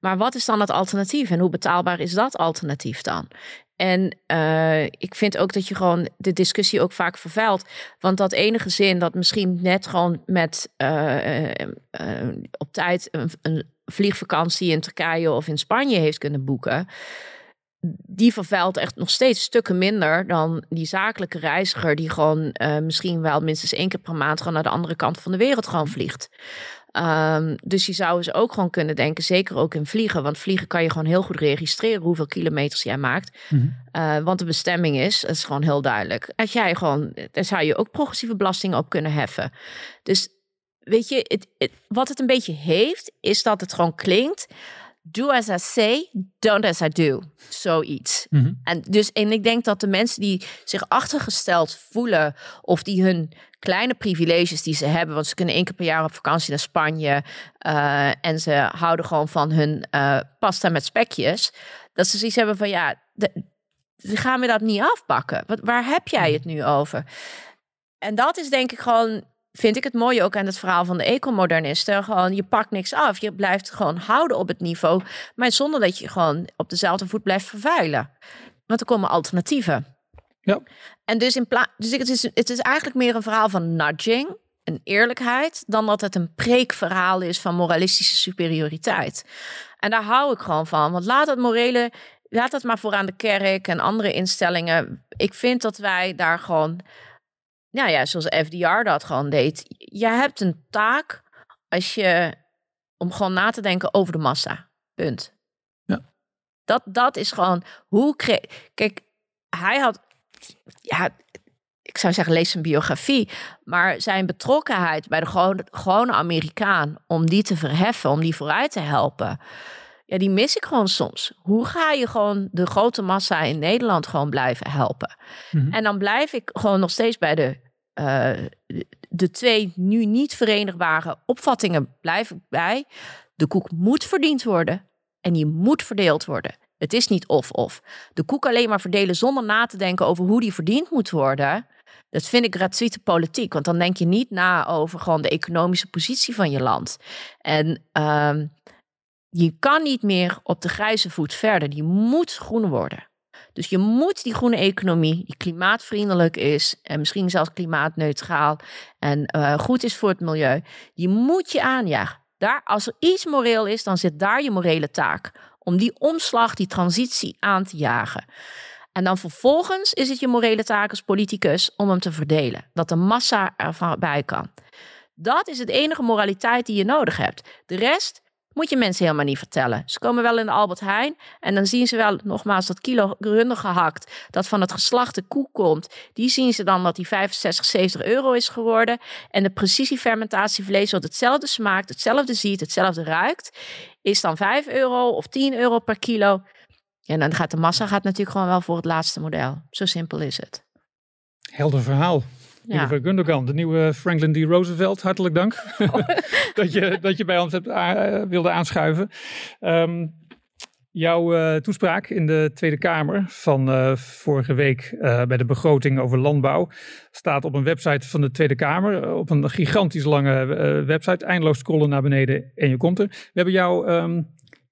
Maar wat is dan het alternatief en hoe betaalbaar is dat alternatief dan? En uh, ik vind ook dat je gewoon de discussie ook vaak vervuilt. Want dat enige zin dat misschien net gewoon met uh, uh, op tijd een, een, vliegvakantie in Turkije of in Spanje heeft kunnen boeken. Die vervuilt echt nog steeds stukken minder dan die zakelijke reiziger die gewoon misschien wel minstens één keer per maand gewoon naar de andere kant van de wereld gewoon vliegt. Um, dus je zou eens ook gewoon kunnen denken, zeker ook in vliegen. Want vliegen kan je gewoon heel goed registreren hoeveel kilometers jij maakt. Mm uh, want de bestemming is, is gewoon heel duidelijk. Als jij gewoon, daar zou je ook progressieve belasting op kunnen heffen. Dus weet je, het, het, wat het een beetje heeft, is dat het gewoon klinkt. Do as I say, don't as I do. Zoiets. Mm -hmm. En, dus, en ik denk dat de mensen die zich achtergesteld voelen, of die hun kleine privileges die ze hebben. Want ze kunnen één keer per jaar op vakantie naar Spanje. Uh, en ze houden gewoon van hun uh, pasta met spekjes. Dat ze zoiets hebben van ja, de, ze gaan me dat niet afpakken. Wat, waar heb jij het nu over? En dat is denk ik gewoon, vind ik het mooie ook aan het verhaal van de ecomodernisten. Gewoon, je pakt niks af. Je blijft gewoon houden op het niveau. Maar zonder dat je gewoon op dezelfde voet blijft vervuilen. Want er komen alternatieven. Ja. En dus, in plaats, dus het, is, het is eigenlijk meer een verhaal van nudging, een eerlijkheid, dan dat het een preekverhaal is van moralistische superioriteit. En daar hou ik gewoon van. Want laat het morele, laat het maar voor aan de kerk en andere instellingen. Ik vind dat wij daar gewoon, nou ja, zoals FDR dat gewoon deed. Je hebt een taak als je, om gewoon na te denken over de massa. Punt. Ja. Dat, dat is gewoon hoe. Kijk, hij had ja, ik zou zeggen, lees zijn biografie. Maar zijn betrokkenheid bij de gewone, gewone Amerikaan om die te verheffen, om die vooruit te helpen. Ja, die mis ik gewoon soms. Hoe ga je gewoon de grote massa in Nederland gewoon blijven helpen? Mhm. En dan blijf ik gewoon nog steeds bij de, eh, de twee nu niet verenigbare opvattingen blijf ik bij. De koek moet verdiend worden en die moet verdeeld worden. Het is niet of-of. De koek alleen maar verdelen zonder na te denken over hoe die verdiend moet worden. Dat vind ik gratuite politiek. Want dan denk je niet na over gewoon de economische positie van je land. En ehm, je kan niet meer op de grijze voet verder. Die moet groen worden. Dus je moet die groene economie, die klimaatvriendelijk is en misschien zelfs klimaatneutraal en eh, goed is voor het milieu, die moet je aanjagen. Daar, als er iets moreel is, dan zit daar je morele taak. Om die omslag, die transitie aan te jagen. En dan vervolgens is het je morele taak als politicus om hem te verdelen. Dat de massa ervan bij kan. Dat is het enige moraliteit die je nodig hebt. De rest moet je mensen helemaal niet vertellen. Ze komen wel in de Albert Heijn en dan zien ze wel nogmaals dat kilo runde gehakt dat van het geslachte koe komt. Die zien ze dan dat die 65, 70 euro is geworden. En de precisiefermentatievlees wat hetzelfde smaakt, hetzelfde ziet, hetzelfde ruikt, is dan 5 euro of 10 euro per kilo. En dan gaat de massa gaat natuurlijk gewoon wel voor het laatste model. Zo simpel is het. Helder verhaal. Ja. Lieve Gundogan, de nieuwe Franklin D. Roosevelt, hartelijk dank dat, je, dat je bij ons hebt, a- wilde aanschuiven. Ehm, jouw eh, toespraak in de Tweede Kamer van eh, vorige week eh, bij de begroting over landbouw staat op een website van de Tweede Kamer. eh, op een gigantisch lange eh, website, eindeloos scrollen naar beneden en je komt er. We hebben jou, ehm,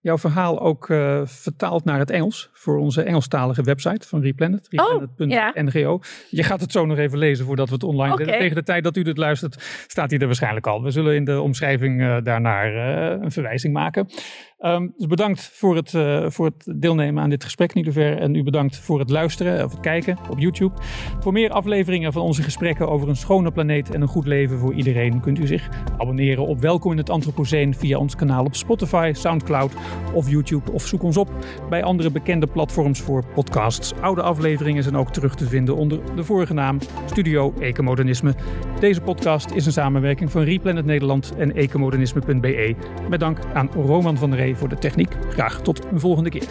jouw verhaal ook eh, vertaald naar het Engels voor onze Engelstalige website van Replanet, replanet.ngo. Je gaat het zo nog even lezen voordat we het online zetten. Tegen de tijd dat u dit luistert, staat hij er waarschijnlijk al. We zullen in de omschrijving eh, daarnaar eh, een verwijzing maken. Ehm, dus bedankt voor het, eh, voor het deelnemen aan dit gesprek, Niederver. En u bedankt voor het luisteren of het kijken op YouTube. Voor meer afleveringen van onze gesprekken over een schone planeet en een goed leven voor iedereen kunt u zich abonneren op Welkom in het Antropoceen via ons kanaal op Spotify, Soundcloud of YouTube. Of zoek ons op bij andere bekende platforms voor podcasts. Oude afleveringen zijn ook terug te vinden onder de vorige naam Studio Ecomodernisme. Deze podcast is een samenwerking van Replanet Nederland en ecomodernisme.be. Met dank aan Roman van Ree voor de techniek. Graag tot een volgende keer.